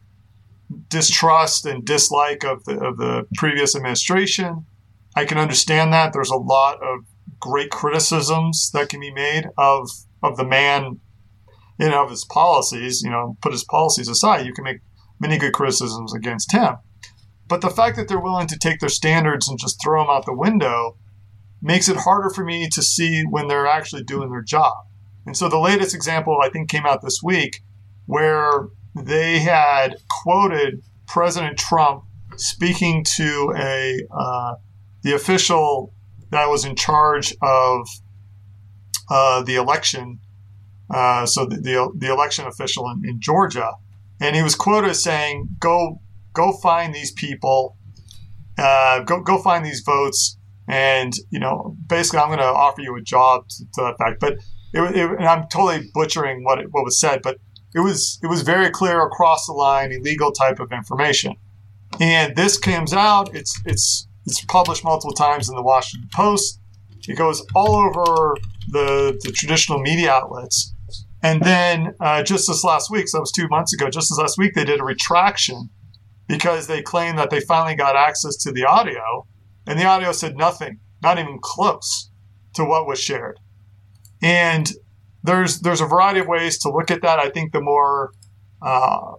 distrust and dislike of the of the previous administration. I can understand that. There's a lot of great criticisms that can be made of of the man, you know, of his policies. You know, put his policies aside, you can make many good criticisms against him. But the fact that they're willing to take their standards and just throw them out the window makes it harder for me to see when they're actually doing their job. And so the latest example I think came out this week where they had quoted President Trump speaking to a uh, the official that was in charge of uh, the election, uh, so the, the, the election official in, in Georgia, and he was quoted as saying, "Go go find these people, uh, go go find these votes, and you know, basically, I'm going to offer you a job to, to that fact. But it, it, and I'm totally butchering what it, what was said, but it was it was very clear across the line, illegal type of information. And this comes out. It's it's it's published multiple times in the Washington Post. It goes all over the, the traditional media outlets. And then uh, just this last week, so that was two months ago, just this last week, they did a retraction because they claimed that they finally got access to the audio, and the audio said nothing, not even close to what was shared. And there's there's a variety of ways to look at that. I think the more uh,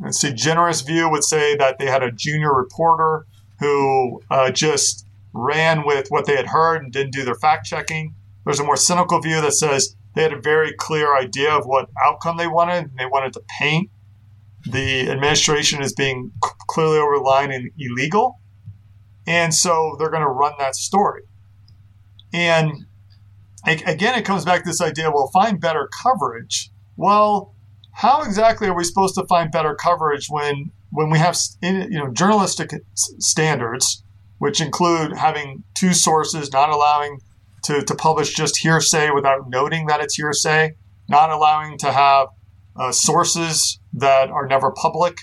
let's see, generous view would say that they had a junior reporter who uh, just ran with what they had heard and didn't do their fact checking. There's a more cynical view that says they had a very clear idea of what outcome they wanted, and they wanted to paint the administration is being clearly over the line and illegal. And so they're going to run that story. And again, it comes back to this idea well, find better coverage. Well, how exactly are we supposed to find better coverage when when we have you know journalistic standards, which include having two sources, not allowing to, to publish just hearsay without noting that it's hearsay, not allowing to have uh, sources that are never public,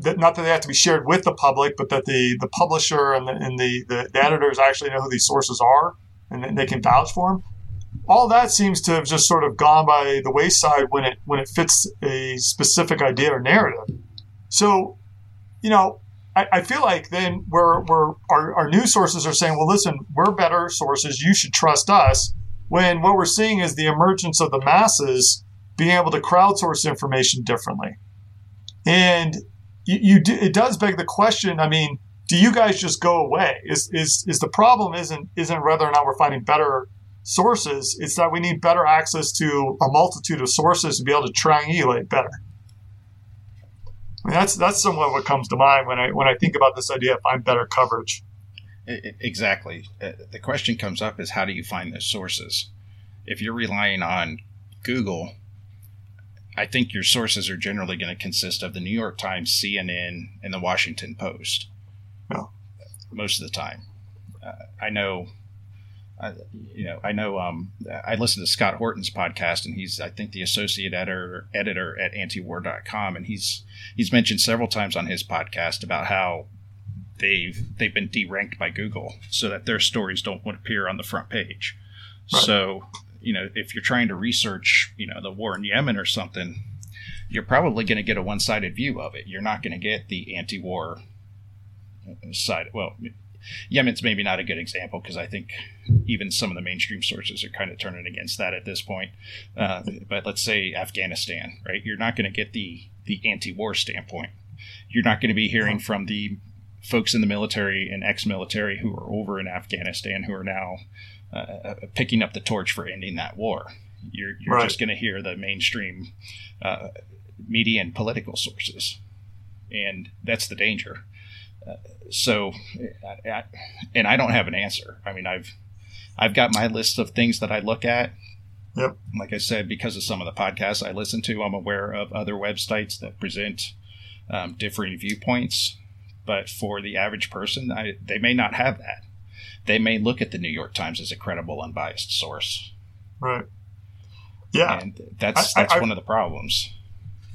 that not that they have to be shared with the public, but that the, the publisher and, the, and the, the, the editors actually know who these sources are and they can vouch for them. All that seems to have just sort of gone by the wayside when it when it fits a specific idea or narrative. So, you know, I, feel like then we're, we're our, our news sources are saying, well, listen, we're better sources. You should trust us. When what we're seeing is the emergence of the masses being able to crowdsource information differently. And you, you do, it does beg the question. I mean, do you guys just go away? Is, is, is the problem isn't, isn't whether or not we're finding better sources. It's that we need better access to a multitude of sources to be able to triangulate better. I mean, that's that's somewhat what comes to mind when I when I think about this idea of find better coverage. Exactly. Uh, the question comes up is how do you find those sources? If you're relying on Google, I think your sources are generally going to consist of the New York Times, CNN, and the Washington Post. Yeah. Most of the time. Uh, I know I, you know, I know um, I listen to Scott Horton's podcast, and he's I think the associate editor editor at antiwar.com, and he's he's mentioned several times on his podcast about how they've they've been deranked by Google so that their stories don't appear on the front page. Right. So you know, if you're trying to research, you know, the war in Yemen or something, you're probably going to get a one-sided view of it. You're not going to get the anti-war side. Well, Yemen's maybe not a good example because I think even some of the mainstream sources are kind of turning against that at this point. Uh, but let's say Afghanistan, right? You're not going to get the the anti-war standpoint. You're not going to be hearing from the folks in the military and ex-military who are over in Afghanistan who are now uh, uh picking up the torch for ending that war. You're, you're right. just going to hear the mainstream uh, media and political sources, and that's the danger so, I, and I don't have an answer. I mean, I've I've got my list of things that I look at. Yep. Like I said, because of some of the podcasts I listen to, I'm aware of other websites that present um, differing viewpoints. But for the average person, I, they may not have that. They may look at the New York Times as a credible, unbiased source. Right. Yeah. And that's that's I, one of the problems.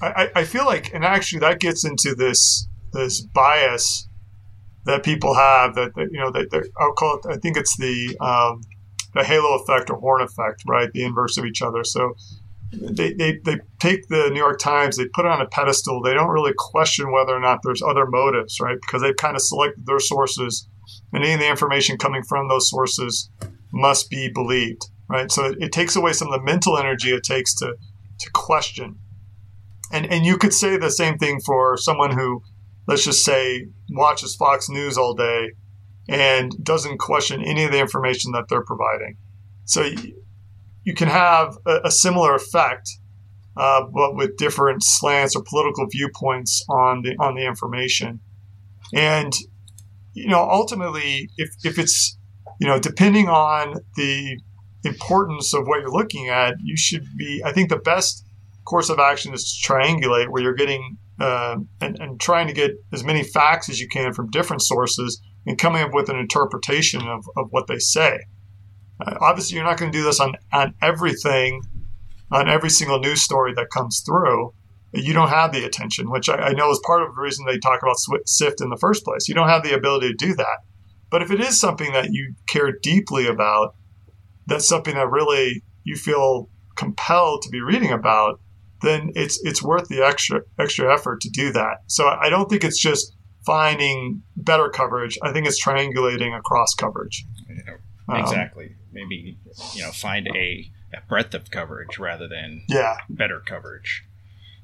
I, I feel like, and actually, that gets into this this bias that people have that, that you know that I'll call it I think it's the um, the halo effect or horn effect right? The inverse of each other. So they, they, they take the New York Times they put it on a pedestal. They don't really question whether or not there's other motives right? Because they've kind of selected their sources and any of the information coming from those sources must be believed right? So it, it takes away some of the mental energy it takes to to question. And and you could say the same thing for someone who let's just say, watches Fox News all day and doesn't question any of the information that they're providing. So you can have a, similar effect, uh, but with different slants or political viewpoints on the on the information. And you know, ultimately, if if it's you know, depending on the importance of what you're looking at, you should be. I think the best course of action is to triangulate where you're getting uh, and, and trying to get as many facts as you can from different sources and coming up with an interpretation of, of what they say. Uh, obviously, you're not going to do this on, on everything, on every single news story that comes through. You don't have the attention, which I, I know is part of the reason they talk about SIFT in the first place. You don't have the ability to do that. But if it is something that you care deeply about, that's something that really you feel compelled to be reading about, then it's it's worth the extra extra effort to do that. So I don't think it's just finding better coverage. I think it's triangulating across coverage. Um, exactly. Um, Maybe you know find a, a, breadth of coverage rather than yeah better coverage.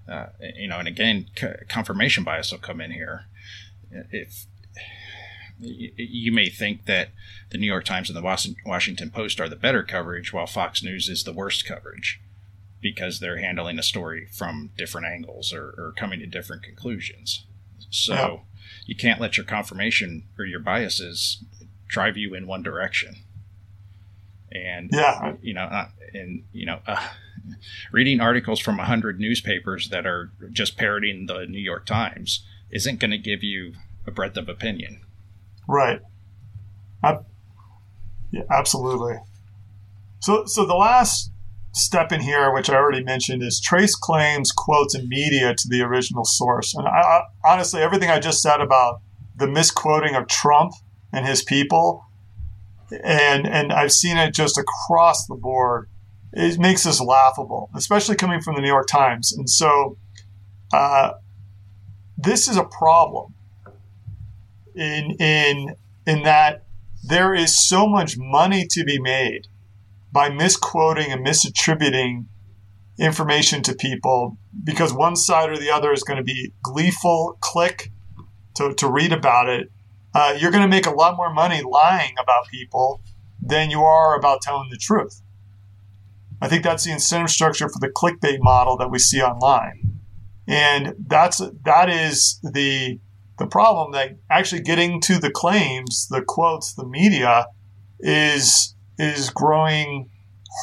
Uh, you know, and again, confirmation bias will come in here. If you may think that the New York Times and the Washington Post are the better coverage, while Fox News is the worst coverage because they're handling a story from different angles or, or coming to different conclusions. So yeah. you can't let your confirmation or your biases drive you in one direction. And yeah, you know, uh, and you know, uh, reading articles from a hundred newspapers that are just parroting the New York Times isn't going to give you a breadth of opinion. Right. I, yeah, absolutely. So, so the last step in here, which I already mentioned, is trace claims, quotes, and media to the original source. And I, I, honestly, everything I just said about the misquoting of Trump and his people, and and I've seen it just across the board. It makes this laughable, especially coming from the New York Times. And so, uh, this is a problem. In in in that there is so much money to be made by misquoting and misattributing information to people because one side or the other is going to be gleeful, click to, to read about it. Uh, you're going to make a lot more money lying about people than you are about telling the truth. I think that's the incentive structure for the clickbait model that we see online. And that's that is the the problem that actually getting to the claims, the quotes, the media is is growing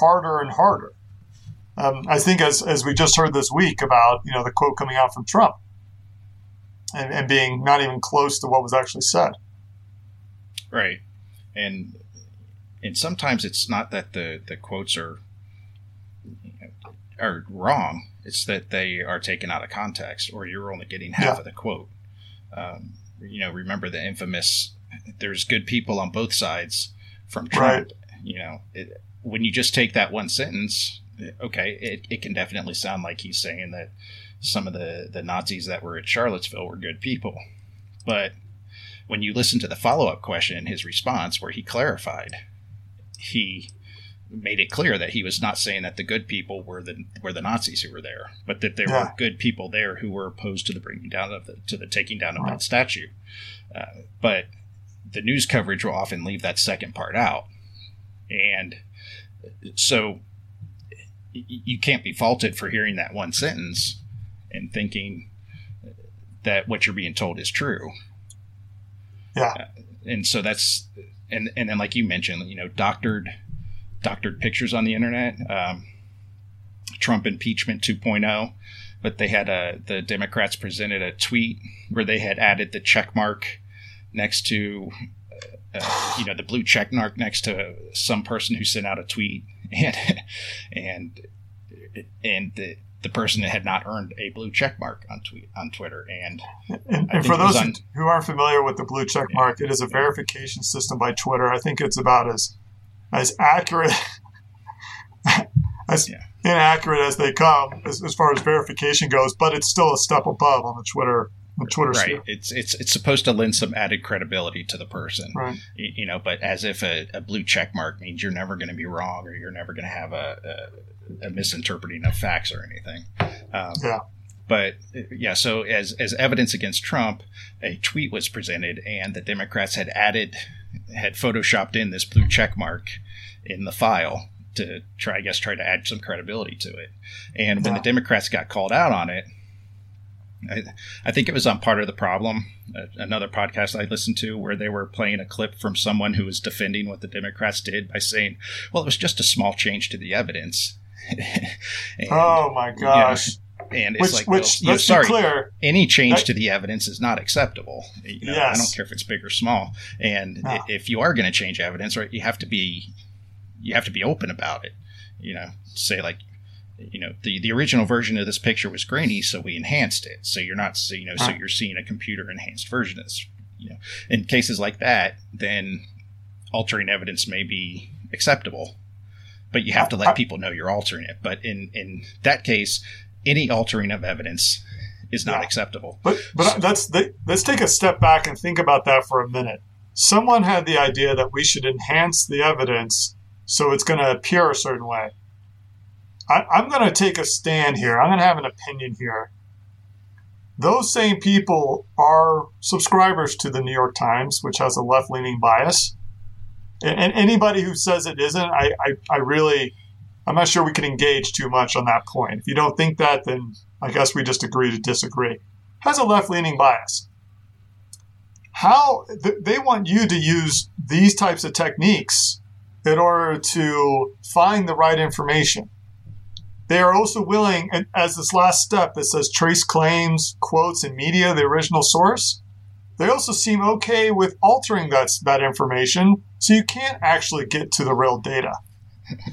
harder and harder. Um, I think as, as we just heard this week about you know the quote coming out from Trump and, and being not even close to what was actually said. Right, and and sometimes it's not that the the quotes are are wrong. It's that they are taken out of context, or you're only getting half yeah. of the quote. Um, you know, remember the infamous "there's good people on both sides" from Trump. Right. You know, it, when you just take that one sentence, okay, it, it can definitely sound like he's saying that some of the, the Nazis that were at Charlottesville were good people. But when you listen to the follow up question in his response, where he clarified, he made it clear that he was not saying that the good people were the were the Nazis who were there, but that there yeah. were good people there who were opposed to the bringing down of the to the taking down of that statue. Uh, but the news coverage will often leave that second part out, and so you can't be faulted for hearing that one sentence and thinking that what you're being told is true. Yeah. Uh, and so that's and and then like you mentioned, you know, doctored doctored pictures on the internet. Um, Trump impeachment 2.0, but they had a the Democrats presented a tweet where they had added the check mark next to uh, you know the blue check mark next to some person who sent out a tweet. And and and the, the person that had not earned a blue check mark on tweet on Twitter. And and, and for those who aren't familiar with the blue check mark it is a verification system by Twitter. I think it's about as as accurate as yeah. inaccurate as they come as, as far as verification goes but it's still a step above on the Twitter Twitter right. Sphere. It's it's it's supposed to lend some added credibility to the person, right. you, you know. But as if a, a, blue check mark means you're never going to be wrong or you're never going to have a, a, a, misinterpreting of facts or anything. Um, yeah. But yeah, so as as evidence against Trump, a tweet was presented, and the Democrats had added had photoshopped in this blue check mark in the file to try, I guess, try to add some credibility to it. And when yeah. the Democrats got called out on it, I, I think it was on part of the problem. Another podcast I listened to where they were playing a clip from someone who was defending what the Democrats did by saying, "Well, it was just a small change to the evidence." and, oh my gosh! You know, and it's which, like, which, well, let's sorry, be clear. Any change that, to the evidence is not acceptable. You know, yes. I don't care if it's big or small. And no. if you are going to change evidence, right, you have to be you have to be open about it. You know, say like you know the the original version of this picture was grainy so we enhanced it. So you're not you know so you're seeing a computer enhanced version of this you know. In cases like that then altering evidence may be acceptable but you have to let people know you're altering it. But in in that case any altering of evidence is not yeah. acceptable. But but so, let's let's take a step back and think about that for a minute. Someone had the idea that we should enhance the evidence so it's going to appear a certain way I, I'm going to take a stand here. I'm going to have an opinion here. Those same people are subscribers to the New York Times, which has a left leaning bias. And, and, anybody who says it isn't, I, I, I really, I'm not sure we can engage too much on that point. If you don't think that, then I guess we just agree to disagree. Has a left leaning bias. How th- they want you to use these types of techniques in order to find the right information. They are also willing, as this last step that says trace claims, quotes, and media, the original source, they also seem okay with altering that, that information so you can't actually get to the real data.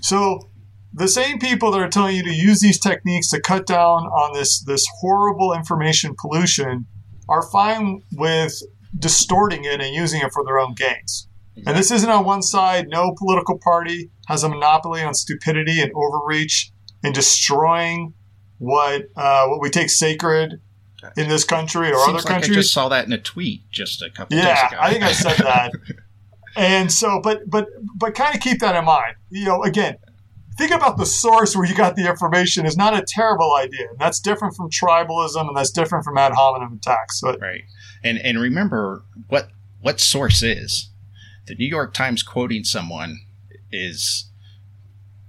So the same people that are telling you to use these techniques to cut down on this, this horrible information pollution are fine with distorting it and using it for their own gains. And this isn't on one side. No political party has a monopoly on stupidity and overreach and destroying what uh, what we take sacred in this country or other like countries. I just saw that in a tweet just a couple yeah, days ago. I think I said that. and so, but but but kind of keep that in mind. You know, again, think about the source where you got the information is not a terrible idea. And that's different from tribalism, and that's different from ad hominem attacks. But, right, and and remember what what source is. The New York Times quoting someone is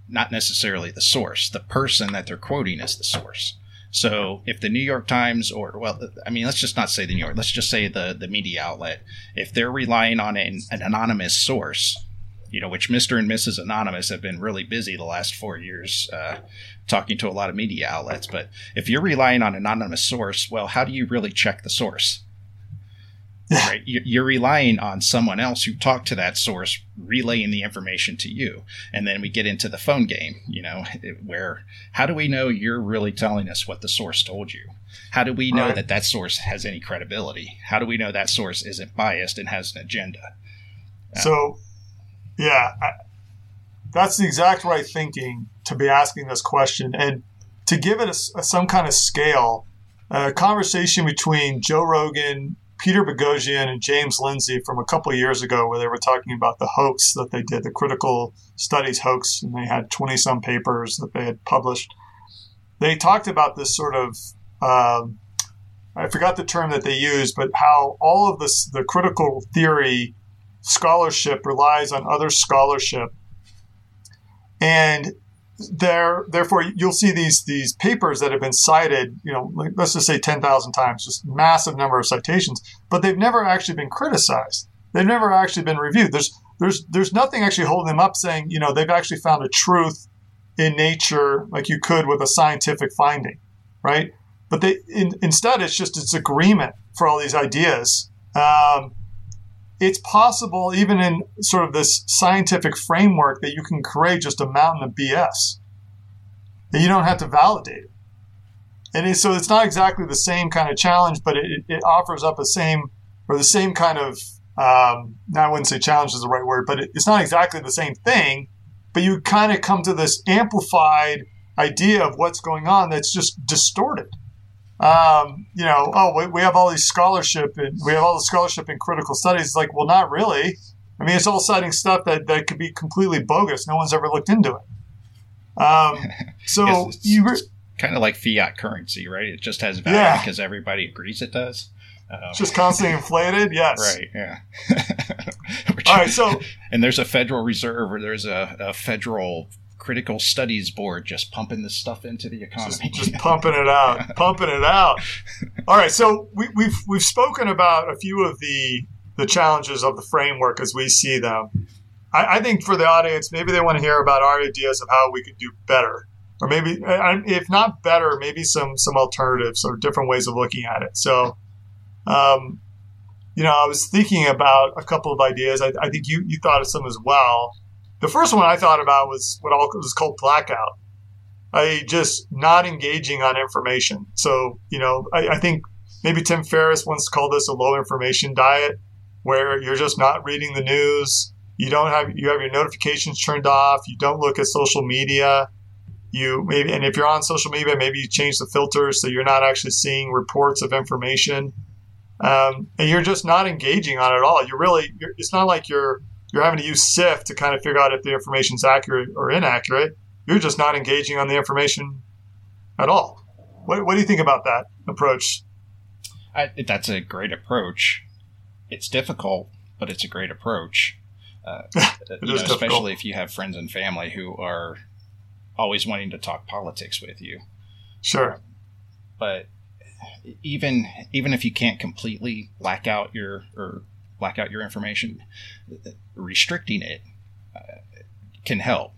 not necessarily the source. The person that they're quoting is the source. So if the New York Times or well, I mean, let's just not say the New York. Let's just say the the media outlet. If they're relying on an, an anonymous source, you know, which Mr. and Mrs. Anonymous have been really busy the last four years, uh, talking to a lot of media outlets. But if you're relying on an anonymous source, well, how do you really check the source? Right? You're relying on someone else who talked to that source relaying the information to you. And then we get into the phone game, you know, where how do we know you're really telling us what the source told you? How do we know right. that that source has any credibility? How do we know that source isn't biased and has an agenda? So, yeah, I, that's the exact right thinking to be asking this question. And to give it a, a, some kind of scale, a conversation between Joe Rogan, Peter Boghossian and James Lindsay from a couple years ago, where they were talking about the hoax that they did, the critical studies hoax, and they had 20 some papers that they had published. They talked about this sort of, um, I forgot the term that they used, but how all of this, the critical theory scholarship relies on other scholarship. And there therefore you'll see these these papers that have been cited you know let's just say 10,000 times just massive number of citations but they've never actually been criticized. They've never actually been reviewed. There's there's there's nothing actually holding them up saying you know they've actually found a truth in nature like you could with a scientific finding right? But they in, instead it's just it's agreement for all these ideas. Um, it's possible, even in sort of this scientific framework, that you can create just a mountain of BS. that you don't have to validate it. And so it's not exactly the same kind of challenge, but it, it offers up the same or the same kind of, um, now I wouldn't say challenge is the right word, but it, it's not exactly the same thing. But you kind of come to this amplified idea of what's going on that's just distorted um, you know, oh, we, we, have all these scholarship and we have all the scholarship in critical studies. It's like, well, not really. I mean, it's all citing stuff that, that could be completely bogus. No one's ever looked into it. Um, so you re- kind of like fiat currency, right? It just has value yeah. because everybody agrees it does. Um, it's just constantly inflated. Yes. Right. Yeah. Which, all right. So, and there's a Federal Reserve or there's a, a federal critical studies board just pumping this stuff into the economy. Just, just pumping it out, pumping it out. All right, so we, we've we've spoken about a few of the the challenges of the framework as we see them. I, I think for the audience, maybe they want to hear about our ideas of how we could do better, or maybe if not better, maybe some some alternatives or different ways of looking at it. So. Um, you know, I was thinking about a couple of ideas. I, I think you, you thought of some as well. The first one I thought about was what all was called blackout. I just not engaging on information. So, you know, I, I think maybe Tim Ferriss once called this a low information diet, where you're just not reading the news. You don't have you have your notifications turned off. You don't look at social media. You maybe and if you're on social media, maybe you change the filters so you're not actually seeing reports of information. Um, and you're just not engaging on it at all. You're really, you're, it's not like you're you're having to use SIFT to kind of figure out if the information's accurate or inaccurate. You're just not engaging on the information at all. What, what do you think about that approach? I, that's a great approach. It's difficult, but it's a great approach. Uh, you know, especially if you have friends and family who are always wanting to talk politics with you. Sure. But even even if you can't completely black out your or black out your information, restricting it uh, can help.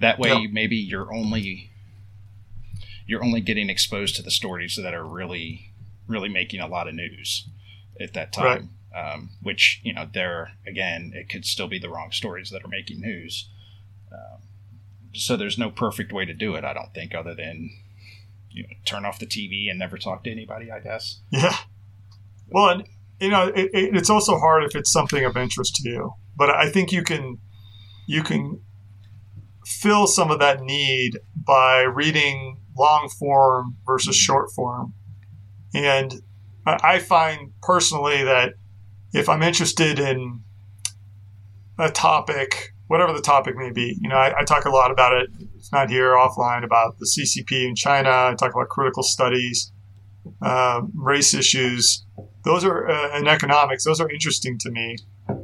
That way, maybe you're only you're only getting exposed to the stories that are really really making a lot of news at that time. Um, which you know, there again, it could still be the wrong stories that are making news. Um, so there's no perfect way to do it, I don't think, other than you know, turn off the TV and never talk to anybody. I guess. Yeah. Well, and you know, it, it, it's also hard if it's something of interest to you. But I think you can you can fill some of that need by reading long form versus short form. And I find personally that if I'm interested in a topic, whatever the topic may be, you know, I, I talk a lot about it, if not here, offline, about the CCP in China. I talk about critical studies, um, race issues. Those are, uh, and economics, those are interesting to me.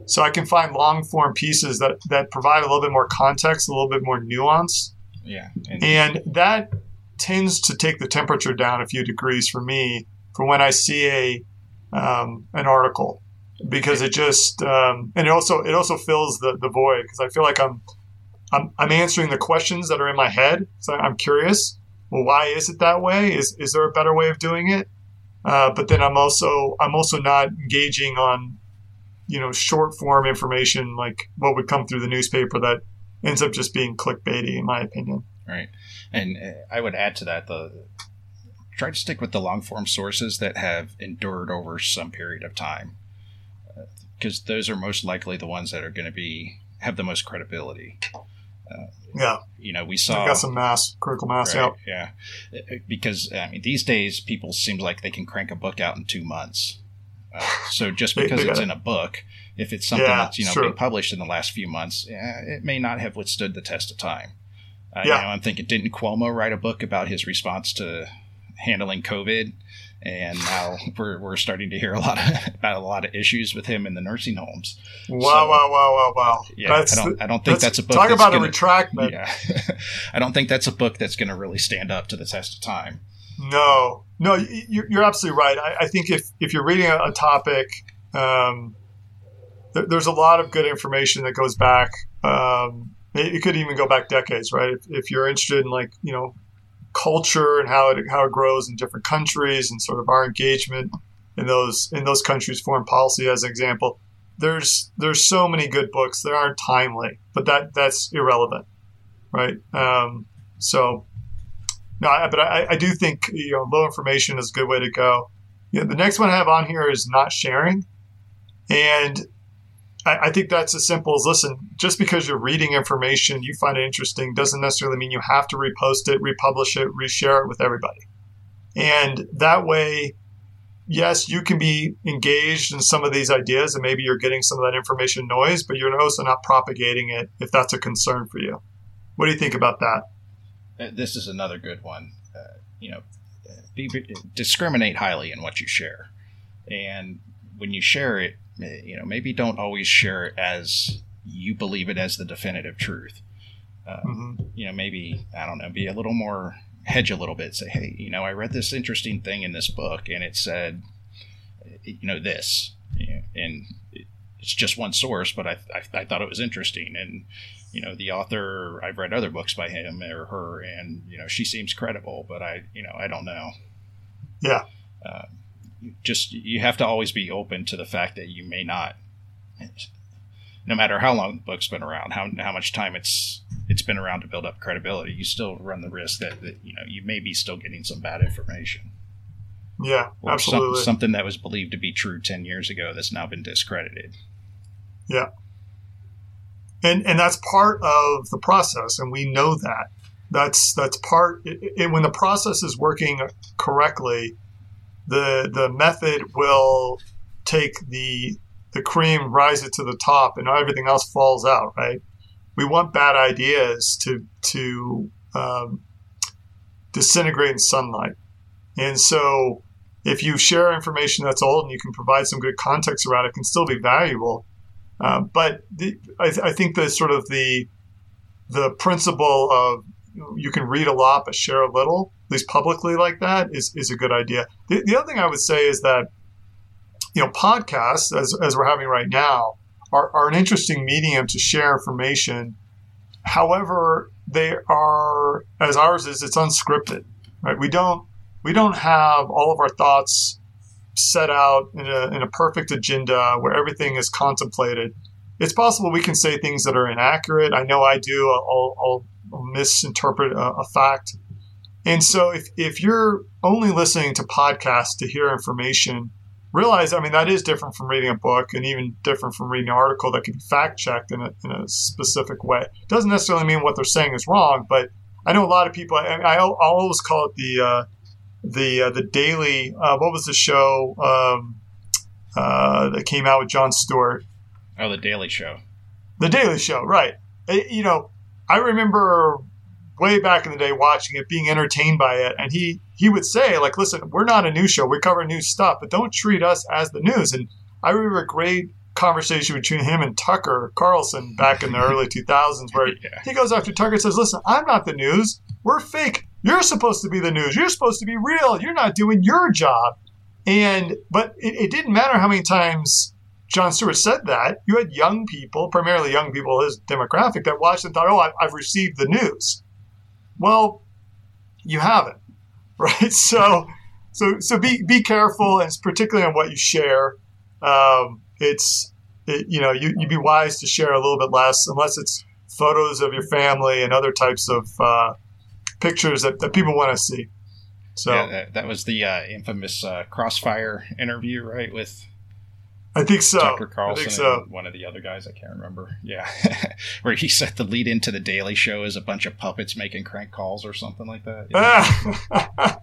So I can find long form pieces that, that provide a little bit more context, a little bit more nuance. Yeah. And, And that tends to take the temperature down a few degrees for me from when I see a um, an article because it just um, and it also it also fills the, the void because I feel like I'm, I'm I'm answering the questions that are in my head. So I'm curious. Well, why is it that way? Is is there a better way of doing it? Uh, but then I'm also I'm also not engaging on you know short form information like what would come through the newspaper that ends up just being clickbaity in my opinion. Right. And uh, I would add to that the try to stick with the long form sources that have endured over some period of time, because those are most likely the ones that are going to be have the most credibility. Yeah, You know, we I saw got some mass critical mass. right, Yeah, yeah, Uh, because I mean these days people seem like they can crank a book out in two months. Uh, so just because they it's in a book, if it's something Yeah, that's you know sure. been published in the last few months, it may not have withstood the test of time. Uh, Yeah. You know, I'm thinking, didn't Cuomo write a book about his response to handling COVID? And now we're, we're starting to hear a lot of, about a lot of issues with him in the nursing homes. wow, So- wow, wow, wow, wow. Yeah, That's I don't, I don't think that's- that's a book. Talk that's about gonna, a retractment. Yeah, I don't think that's a book that's going to really stand up to the test of time. No, no, you're, you're absolutely right. I, think if, if you're reading a, topic, um, there's a lot of good information that goes back. Um, it, it could even go back decades, right? If, if you're interested in like you know culture and how it how it grows in different countries and sort of our engagement in those in those countries, foreign policy as an example. There's there's so many good books that aren't timely, but that that's irrelevant, right? Um, so no, I, but I, I do think you know low information is a good way to go. You know, the next one I have on here is not sharing, and I, I think that's as simple as listen. Just because you're reading information you find it interesting doesn't necessarily mean you have to repost it, republish it, reshare it with everybody. And that way, yes, you can be engaged in some of these ideas, and maybe you're getting some of that information noise, but you're also not propagating it if that's a concern for you. What do you think about that? Uh, This is another good one. Uh, you know, uh, be, discriminate highly in what you share, and when you share it, you know, maybe don't always share it as you believe it as the definitive truth. Uh, hmm you know, maybe I don't know, be a little more hedge a little bit. Say, hey, you know, I read this interesting thing in this book, and it said, you know, this, and it's just one source, but I, I, I thought it was interesting, and you know, the author, I've read other books by him or her, and you know, she seems credible, but I, you know, I don't know. Yeah. Uh, you just you have to always be open to the fact that you may not no matter how long the book's been around, how how much time it's it's been around to build up credibility, you still run the risk that, that you know you may be still getting some bad information Yeah, or some, absolutely. something that was believed to be true ten years ago that's now been discredited. Yeah and and that's part of the process and we know that that's that's part and when the process is working correctly the the method will take the the cream rise it to the top and everything else falls out right? We want bad ideas to to um, disintegrate in sunlight. And so if you share information that's old and you can provide some good context around it, it can still be valuable. Uh, but the, I, th- I think the sort of the the principle of you can read a lot but share a little, least publicly like that, is, is a good idea. The, the other thing I would say is that you know podcasts, as, as we're having right now, are, are an interesting medium to share information. However, they are as ours is it's unscripted, right? We don't we don't have all of our thoughts set out in a, in a perfect agenda where everything is contemplated. It's possible we can say things that are inaccurate. I know I do. I'll, I'll, misinterpret a, a fact. And so if, if you're only listening to podcasts to hear information, realize, I mean, that is different from reading a book and even different from reading an article that can be fact checked in a, in a specific way. Doesn't necessarily mean what they're saying is wrong, but I know a lot of people, I, I, always call it the, uh, the, uh, the daily, uh, what was the show um, uh, that came out with Jon Stewart? Oh, The Daily Show. The Daily Show, right. It, you know, I remember way back in the day watching it, being entertained by it, and he he would say like, "Listen, we're not a news show. We cover new stuff, but don't treat us as the news." And I remember a great conversation between him and Tucker Carlson back in the early 2000s, where yeah. he goes after Tucker and says, "Listen, I'm not the news. We're fake. You're supposed to be the news. You're supposed to be real. You're not doing your job." And but it, it didn't matter how many times Jon Stewart said that. You had young people, primarily young people, his demographic, that watched and thought, "Oh, I've received the news." Well, you haven't, right? So, so, so be be careful, and particularly on what you share. Um, it's it, you know you you'd be wise to share a little bit less unless it's photos of your family and other types of uh, pictures that, that people want to see. So yeah, that, that was the uh, infamous uh, Crossfire interview, right? With I think so. Tucker Carlson, I think so. one of the other guys, I can't remember. Yeah, where he said the lead into the Daily Show is a bunch of puppets making crank calls or something like that. Yeah.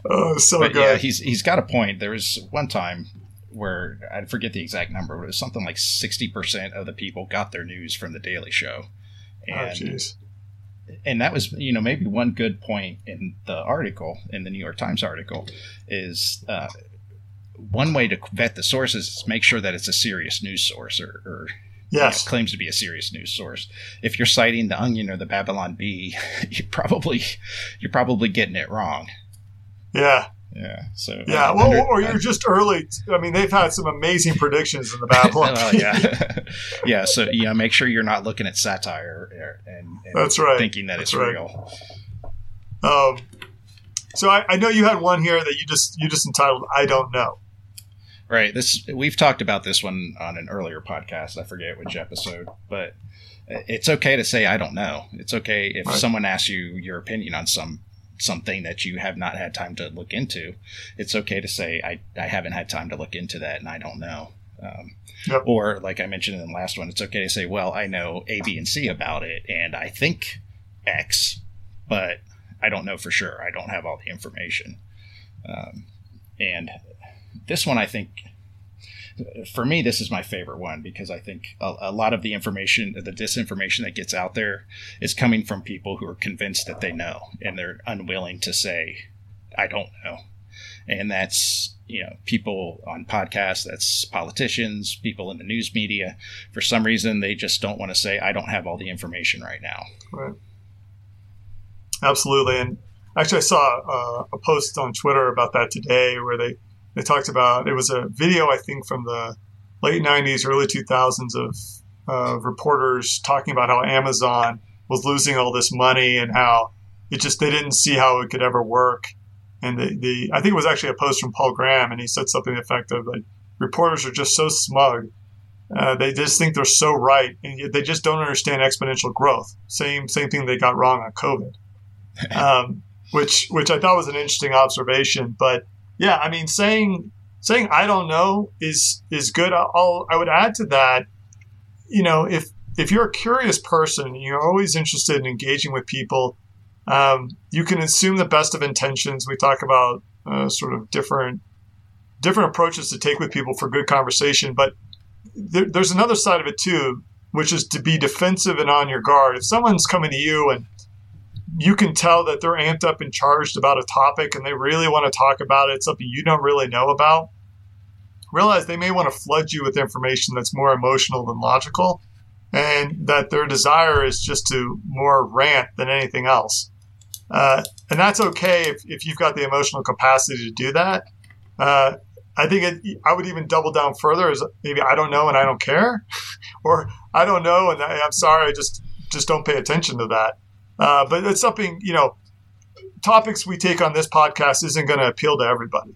oh, so but good. Yeah, he's he's got a point. There was one time where I forget the exact number, but it was something like sixty percent of the people got their news from the Daily Show. Oh, and, oh, and that was you know maybe one good point in the article in the New York Times article is uh, one way to vet the sources is make sure that it's a serious news source or, or yes. You know, claims to be a serious news source. If you're citing the Onion or the Babylon Bee, you probably you're probably getting it wrong. Yeah. Yeah. So yeah, well, under, or you're uh, just early. I mean, they've had some amazing predictions in the Babylon. well, yeah, yeah. So you know, make sure you're not looking at satire and, and that's right, thinking that that's it's right. real. Um, so I, I know you had one here that you just you just entitled "I don't know." Right. This we've talked about this one on an earlier podcast. I forget which episode, but it's okay to say I don't know. It's okay if right. someone asks you your opinion on some something that you have not had time to look into. It's okay to say I I haven't had time to look into that and I don't know. Um, yep. Or like I mentioned in the last one, it's okay to say, well, I know A, B, and C about it, and I think X, but I don't know for sure. I don't have all the information. Um, and this one, I think, for me, this is my favorite one because I think a, a, lot of the information, the disinformation that gets out there is coming from people who are convinced that they know and they're unwilling to say, I don't know. And that's, you know, people on podcasts, that's politicians, people in the news media. For some reason, they just don't want to say, I don't have all the information right now. Right. Absolutely. And actually, I saw uh, a post on Twitter about that today where they they talked about it was a video I think from the late '90s, early 2000s of uh, reporters talking about how Amazon was losing all this money and how it just they didn't see how it could ever work. And the, the I think it was actually a post from Paul Graham, and he said something the effect of like reporters are just so smug. Uh, they just think they're so right, and yet they just don't understand exponential growth. Same same thing they got wrong on COVID, um, which which I thought was an interesting observation. But yeah, I mean, saying saying I don't know is is good. I'll I would add to that, you know, if if you're a curious person, you're always interested in engaging with people. Um, you can assume the best of intentions. We talk about uh, sort of different different approaches to take with people for good conversation, but there, there's another side of it too, which is to be defensive and on your guard. If someone's coming to you and you can tell that they're amped up and charged about a topic and they really want to talk about it, something you don't really know about. Realize they may want to flood you with information that's more emotional than logical, and that their desire is just to more rant than anything else. Uh, and that's okay if, if you've got the emotional capacity to do that. Uh, I think it, I would even double down further as maybe I don't know and I don't care, or I don't know and I, am sorry, I just just don't pay attention to that. Uh, but it's something you know. Topics we take on this podcast isn't going to appeal to everybody,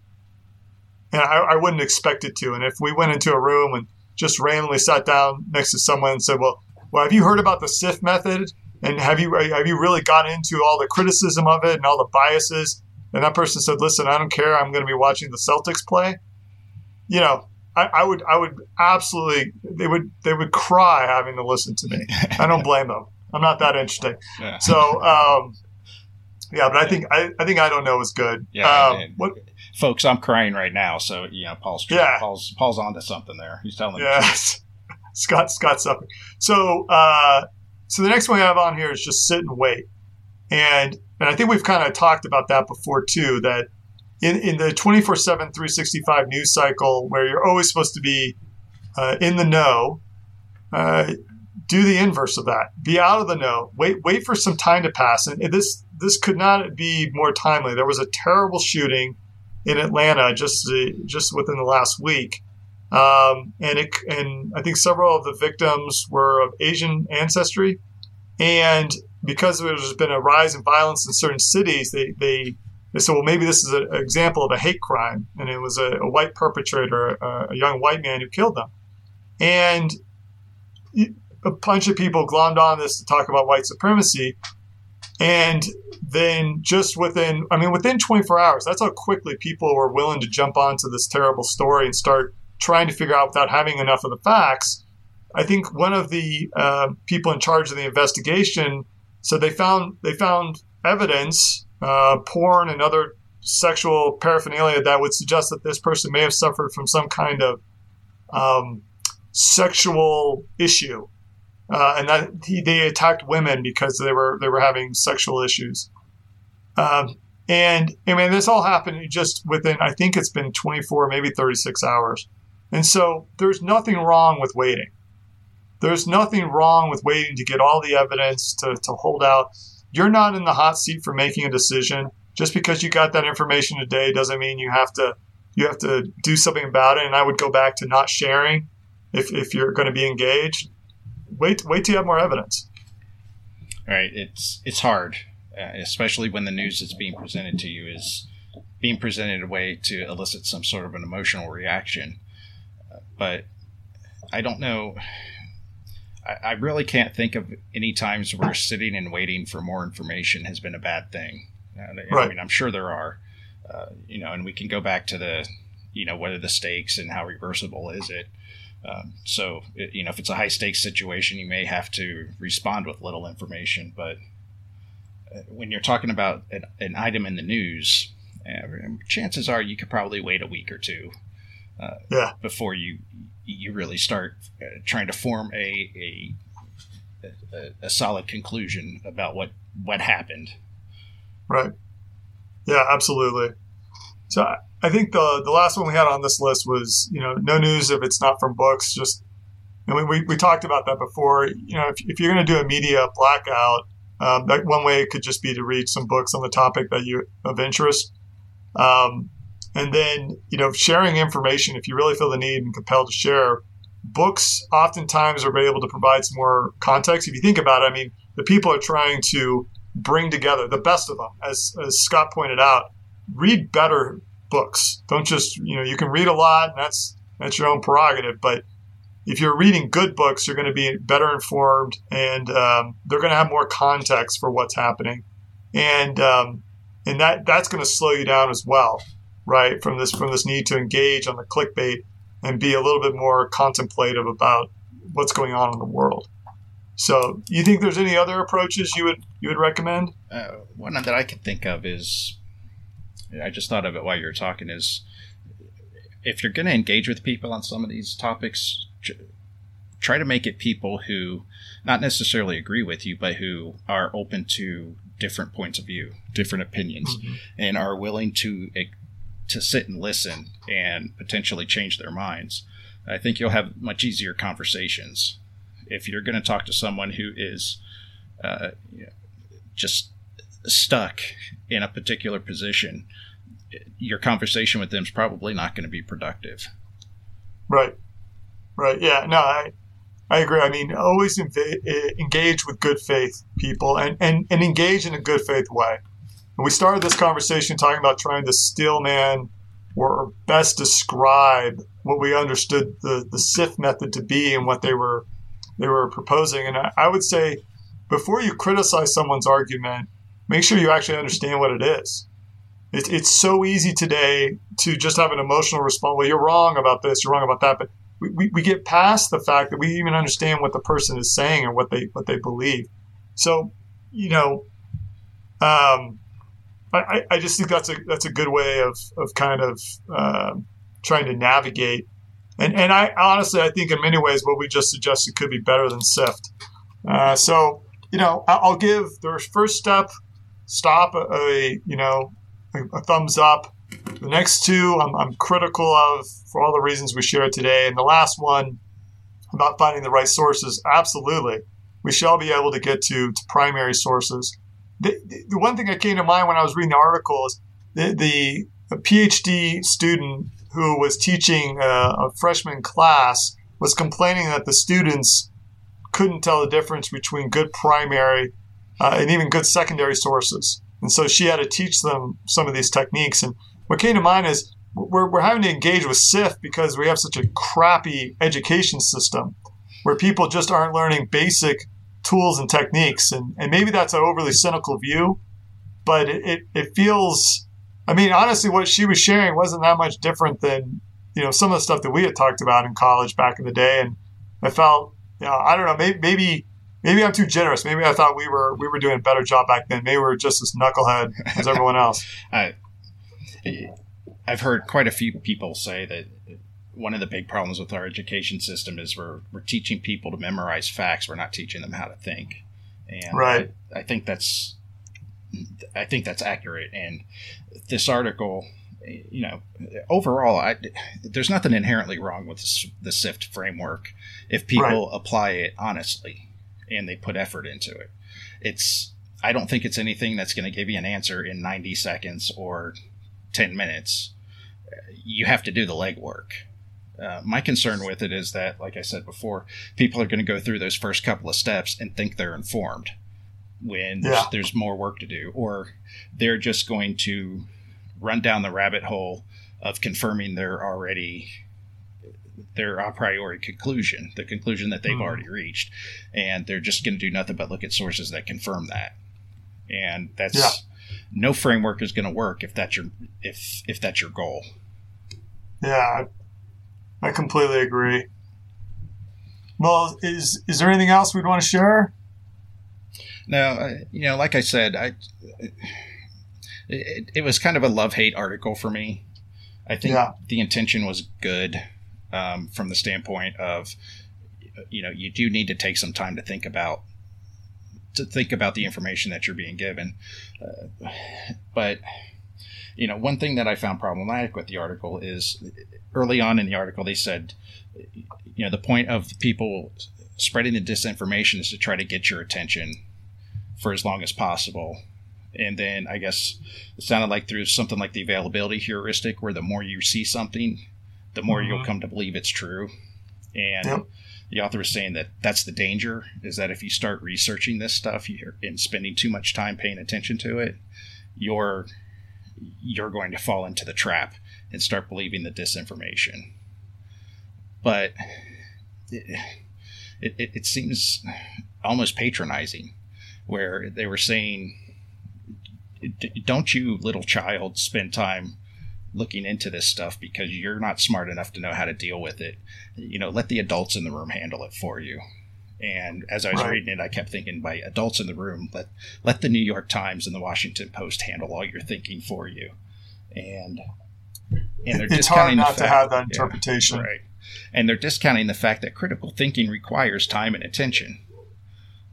and I, I wouldn't expect it to. And if we went into a room and just randomly sat down next to someone and said, "Well, well, have you heard about the SIFT method? And have you have you really got into all the criticism of it and all the biases?" And that person said, "Listen, I don't care. I'm going to be watching the Celtics play." you know, I, I, would I would absolutely they would they would cry having to listen to me. I don't blame them. I'm not that interesting. Yeah. So um, yeah, but I think I, I think I don't know is good. Yeah, um, what, folks, I'm crying right now. So you know, Paul's yeah. Paul's Paul's onto something there. He's telling yeah. Scott Scott's something. So uh, so the next one I have on here is just sit and wait, and and I think we've kind of talked about that before too. That in, in the 24 7, 365 news cycle where you're always supposed to be uh, in the know, uh, do the inverse of that. Be out of the know. Wait, wait for some time to pass. And this this could not be more timely. There was a terrible shooting in Atlanta just uh, just within the last week, um, and it and I think several of the victims were of Asian ancestry, and because there's been a rise in violence in certain cities, they they they said, well, maybe this is an example of a hate crime, and it was a, a white perpetrator, a, a, young white man who killed them. And a bunch of people glommed on this to talk about white supremacy. And then just within, I mean, within 24 hours, that's how quickly people were willing to jump onto this terrible story and start trying to figure out without having enough of the facts. I think one of the uh, people in charge of the investigation said they found they found evidence uh, porn and other sexual paraphernalia that would suggest that this person may have suffered from some kind of um, sexual issue, uh, and that he, they attacked women because they were they were having sexual issues. Um, and I mean, this all happened just within I think it's been 24, maybe 36 hours, and so there's nothing wrong with waiting. There's nothing wrong with waiting to get all the evidence to, to hold out you're not in the hot seat for making a decision. Just because you got that information today doesn't mean you have to you have to do something about it. And I would go back to not sharing if, if you're going to be engaged. Wait wait till you have more evidence. Right. It's it's hard, uh, especially when the news that's being presented to you is being presented in a way to elicit some sort of an emotional reaction. Uh, but I don't know I, really can't think of any times where sitting and waiting for more information has been a bad thing. right. I mean, I'm sure there are, uh, you know, and we can go back to the, you know, what are the stakes and how reversible is it? Um, so, you know, if it's a high stakes situation, you may have to respond with little information. But uh, when you're talking about an, an item in the news, uh, chances are you could probably wait a week or two uh, yeah. before you you really start uh, trying to form a, a a, a solid conclusion about what what happened. Right. Yeah, absolutely. So I think the the last one we had on this list was you know no news if it's not from books. Just and we, we, we talked about that before. You know if, if you're going to do a media blackout, um, that one way it could just be to read some books on the topic that you of interest. Um, and then, you know, sharing information, if you really feel the need and compelled to share, books oftentimes are able to provide some more context. If you think about it, I mean, the people are trying to bring together the best of them. As, as Scott pointed out, read better books. Don't just, you know, you can read a lot and that's, that's your own prerogative. But if you're reading good books, you're going to be better informed and um, they're going to have more context for what's happening. And, um, and that, that's going to slow you down as well right? From this from this need to engage on the clickbait and be a little bit more contemplative about what's going on in the world. So, you think there's any other approaches you would you would recommend? Uh, one that I can think of is, I just thought of it while you were talking. Is if you're going to engage with people on some of these topics, try to make it people who not necessarily agree with you, but who are open to different points of view, different opinions, mm-hmm. and are willing to to sit and listen and potentially change their minds. I think you'll have much easier conversations if you're going to talk to someone who is uh, just stuck in a particular position. your conversation with them is probably not going to be productive. Right. Right. Yeah. No, I, I agree. I mean, always inv- eh, engage with good faith people and, and, and engage in a good faith way. And we started this conversation talking about trying to steel man or best describe what we understood the, the SIFT method to be and what they were they were proposing. And I, I would say before you criticize someone's argument, make sure you actually understand what it is. It, it's so easy today to just have an emotional response. Well, you're wrong about this, you're wrong about that. But we, we, we get past the fact that we even understand what the person is saying and what they what they believe. So, you know, um, I, I just think that's a that's a good way of of kind of uh, trying to navigate. And and I honestly I think in many ways what we just suggested could be better than SIFT. Uh, so you know I'll give the first step stop a, a you know a, a, thumbs up. The next two I'm, I'm critical of for all the reasons we shared today, and the last one about finding the right sources. Absolutely, we shall be able to get to to primary sources the, the one thing that came to mind when I was reading the article is the, the PhD student who was teaching a, a freshman class was complaining that the students couldn't tell the difference between good primary uh, and even good secondary sources. And so she had to teach them some of these techniques. And what came to mind is we're, we're having to engage with SIFT because we have such a crappy education system where people just aren't learning basic tools and techniques. And, and maybe that's an overly cynical view, but it, it, it feels, I mean, honestly, what she was sharing wasn't that much different than, you know, some of the stuff that we had talked about in college back in the day. And I felt, you know, I don't know, maybe, maybe, maybe I'm too generous. Maybe I thought we were, we were doing a better job back then. Maybe we were just as knucklehead as everyone else. I, I've heard quite a few people say that one of the big problems with our education system is we're we're teaching people to memorize facts. We're not teaching them how to think. And right. I, I think that's I think that's accurate. And this article, you know, overall, I, there's nothing inherently wrong with the SIFT framework if people right. apply it honestly and they put effort into it. It's I don't think it's anything that's going to give you an answer in 90 seconds or 10 minutes. You have to do the legwork. Uh, my concern with it is that, like I said before, people are going to go through those first couple of steps and think they're informed when yeah. there's, there's more work to do, or they're just going to run down the rabbit hole of confirming their already their a priori conclusion, the conclusion that they've mm. already reached, and they're just going to do nothing but look at sources that confirm that. And that's yeah. no framework is going to work if that's your if if that's your goal. Yeah, I completely agree. Well, is is there anything else we'd want to share? No, you know, like I said, I it, it was kind of a love hate article for me. I think yeah. the intention was good um, from the standpoint of you know you do need to take some time to think about to think about the information that you're being given, uh, but you know one thing that I found problematic with the article is early on in the article, they said, you know, the point of people spreading the disinformation is to try to get your attention for as long as possible. And then I guess it sounded like through something like the availability heuristic, where the more you see something, the more mm-hmm. you'll come to believe it's true. And yep. the author is saying that that's the danger is that if you start researching this stuff and spending too much time paying attention to it, you're you're going to fall into the trap and start believing the disinformation. But it, it, it seems almost patronizing, where they were saying, Don't you, little child, spend time looking into this stuff because you're not smart enough to know how to deal with it. You know, let the adults in the room handle it for you. And as I was right. reading it, I kept thinking, by adults in the room, let let the New York Times and the Washington Post handle all your thinking for you. And and they're it's discounting hard not to have that interpretation, yeah, right? And they're discounting the fact that critical thinking requires time and attention.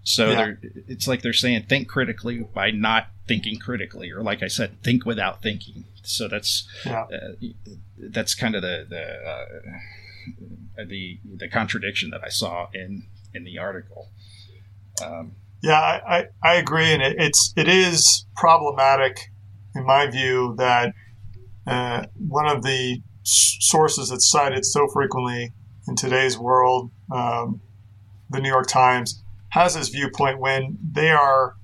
So yeah. it's like they're saying think critically by not thinking critically, or like I said, think without thinking. So that's yeah. uh, that's kind of the the, uh, the the contradiction that I saw in in the article. Um, yeah, I, I, I, agree, and it, it's it is problematic in my view that uh, one of the sources that's cited so frequently in today's world, um, the New York Times, has this viewpoint when they are,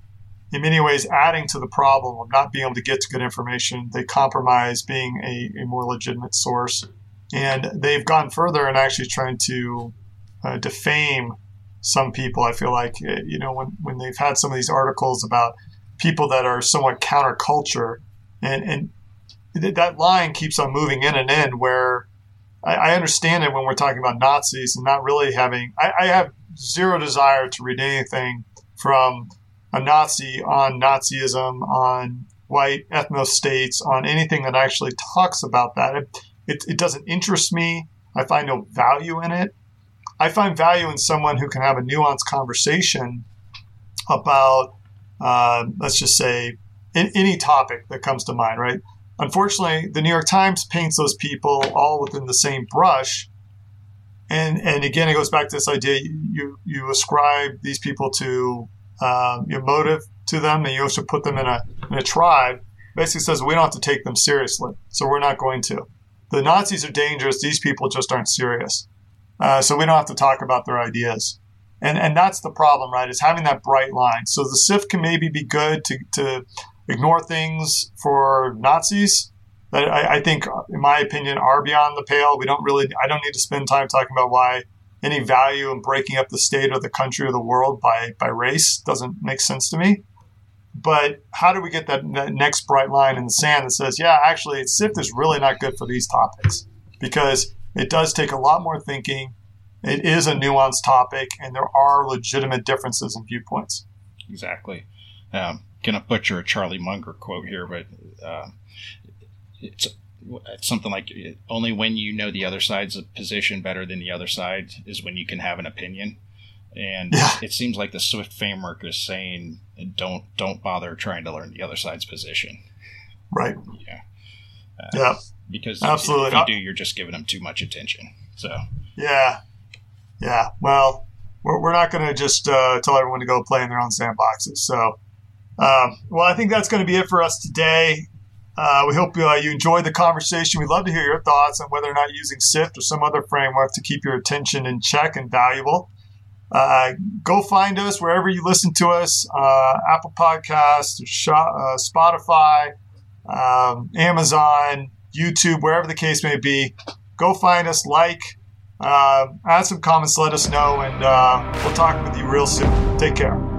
in many ways, adding to the problem of not being able to get to good information. They compromise being a, a more legitimate source. And they've gone further and actually trying to uh, defame some people. I feel like, uh, you know, when, when they've had some of these articles about people that are somewhat counterculture, and, and that line keeps on moving in and in where I, I understand it when we're talking about Nazis and not really having, I, I have zero desire to read anything from a Nazi on Nazism, on white ethno states, on anything that actually talks about that. It, it, it, doesn't interest me. I find no value in it. I find value in someone who can have a nuanced conversation about, uh, let's just say, in, any topic that comes to mind, right? Unfortunately, the New York Times paints those people all within the same brush. And, and again, it goes back to this idea you, you ascribe these people to um, your motive to them, and you also put them in a, in a tribe. Basically says we don't have to take them seriously, so we're not going to. The Nazis are dangerous. These people just aren't serious. Uh, so we don't have to talk about their ideas. And, and that's the problem, right? Is having that bright line. So the SIFT can maybe be good to, to ignore things for Nazis that I, I, think, in my opinion, are beyond the pale. We don't really, I don't need to spend time talking about why any value in breaking up the state or the country or the world by, by race doesn't make sense to me. But how do we get that, that next bright line in the sand that says, yeah, actually, SIFT is really not good for these topics because it does take a lot more thinking. It is a nuanced topic, and there are legitimate differences in viewpoints. Exactly. Um, gonna butcher a Charlie Munger quote here, but uh, it's, it's something like only when you know the other side's position better than the other side is when you can have an opinion. And yeah. it seems like the SIFT framework is saying don't don't bother trying to learn the other side's position. Right. Yeah. Uh, yeah. Because absolutely, if you do, you're just giving them too much attention. So. Yeah. Yeah. Well, we're, we're not going to just uh, tell everyone to go play in their own sandboxes. So um, well, I think that's going to be it for us today. Uh, we hope uh, you enjoyed the conversation. We'd love to hear your thoughts on whether or not using SIFT or some other framework to keep your attention in check and valuable. Uh, go find us wherever you listen to us uh, Apple Podcasts, uh, Spotify, um, Amazon, YouTube, wherever the case may be. Go find us, like, uh, add some comments, let us know, and we'll talk with you real soon. Take care.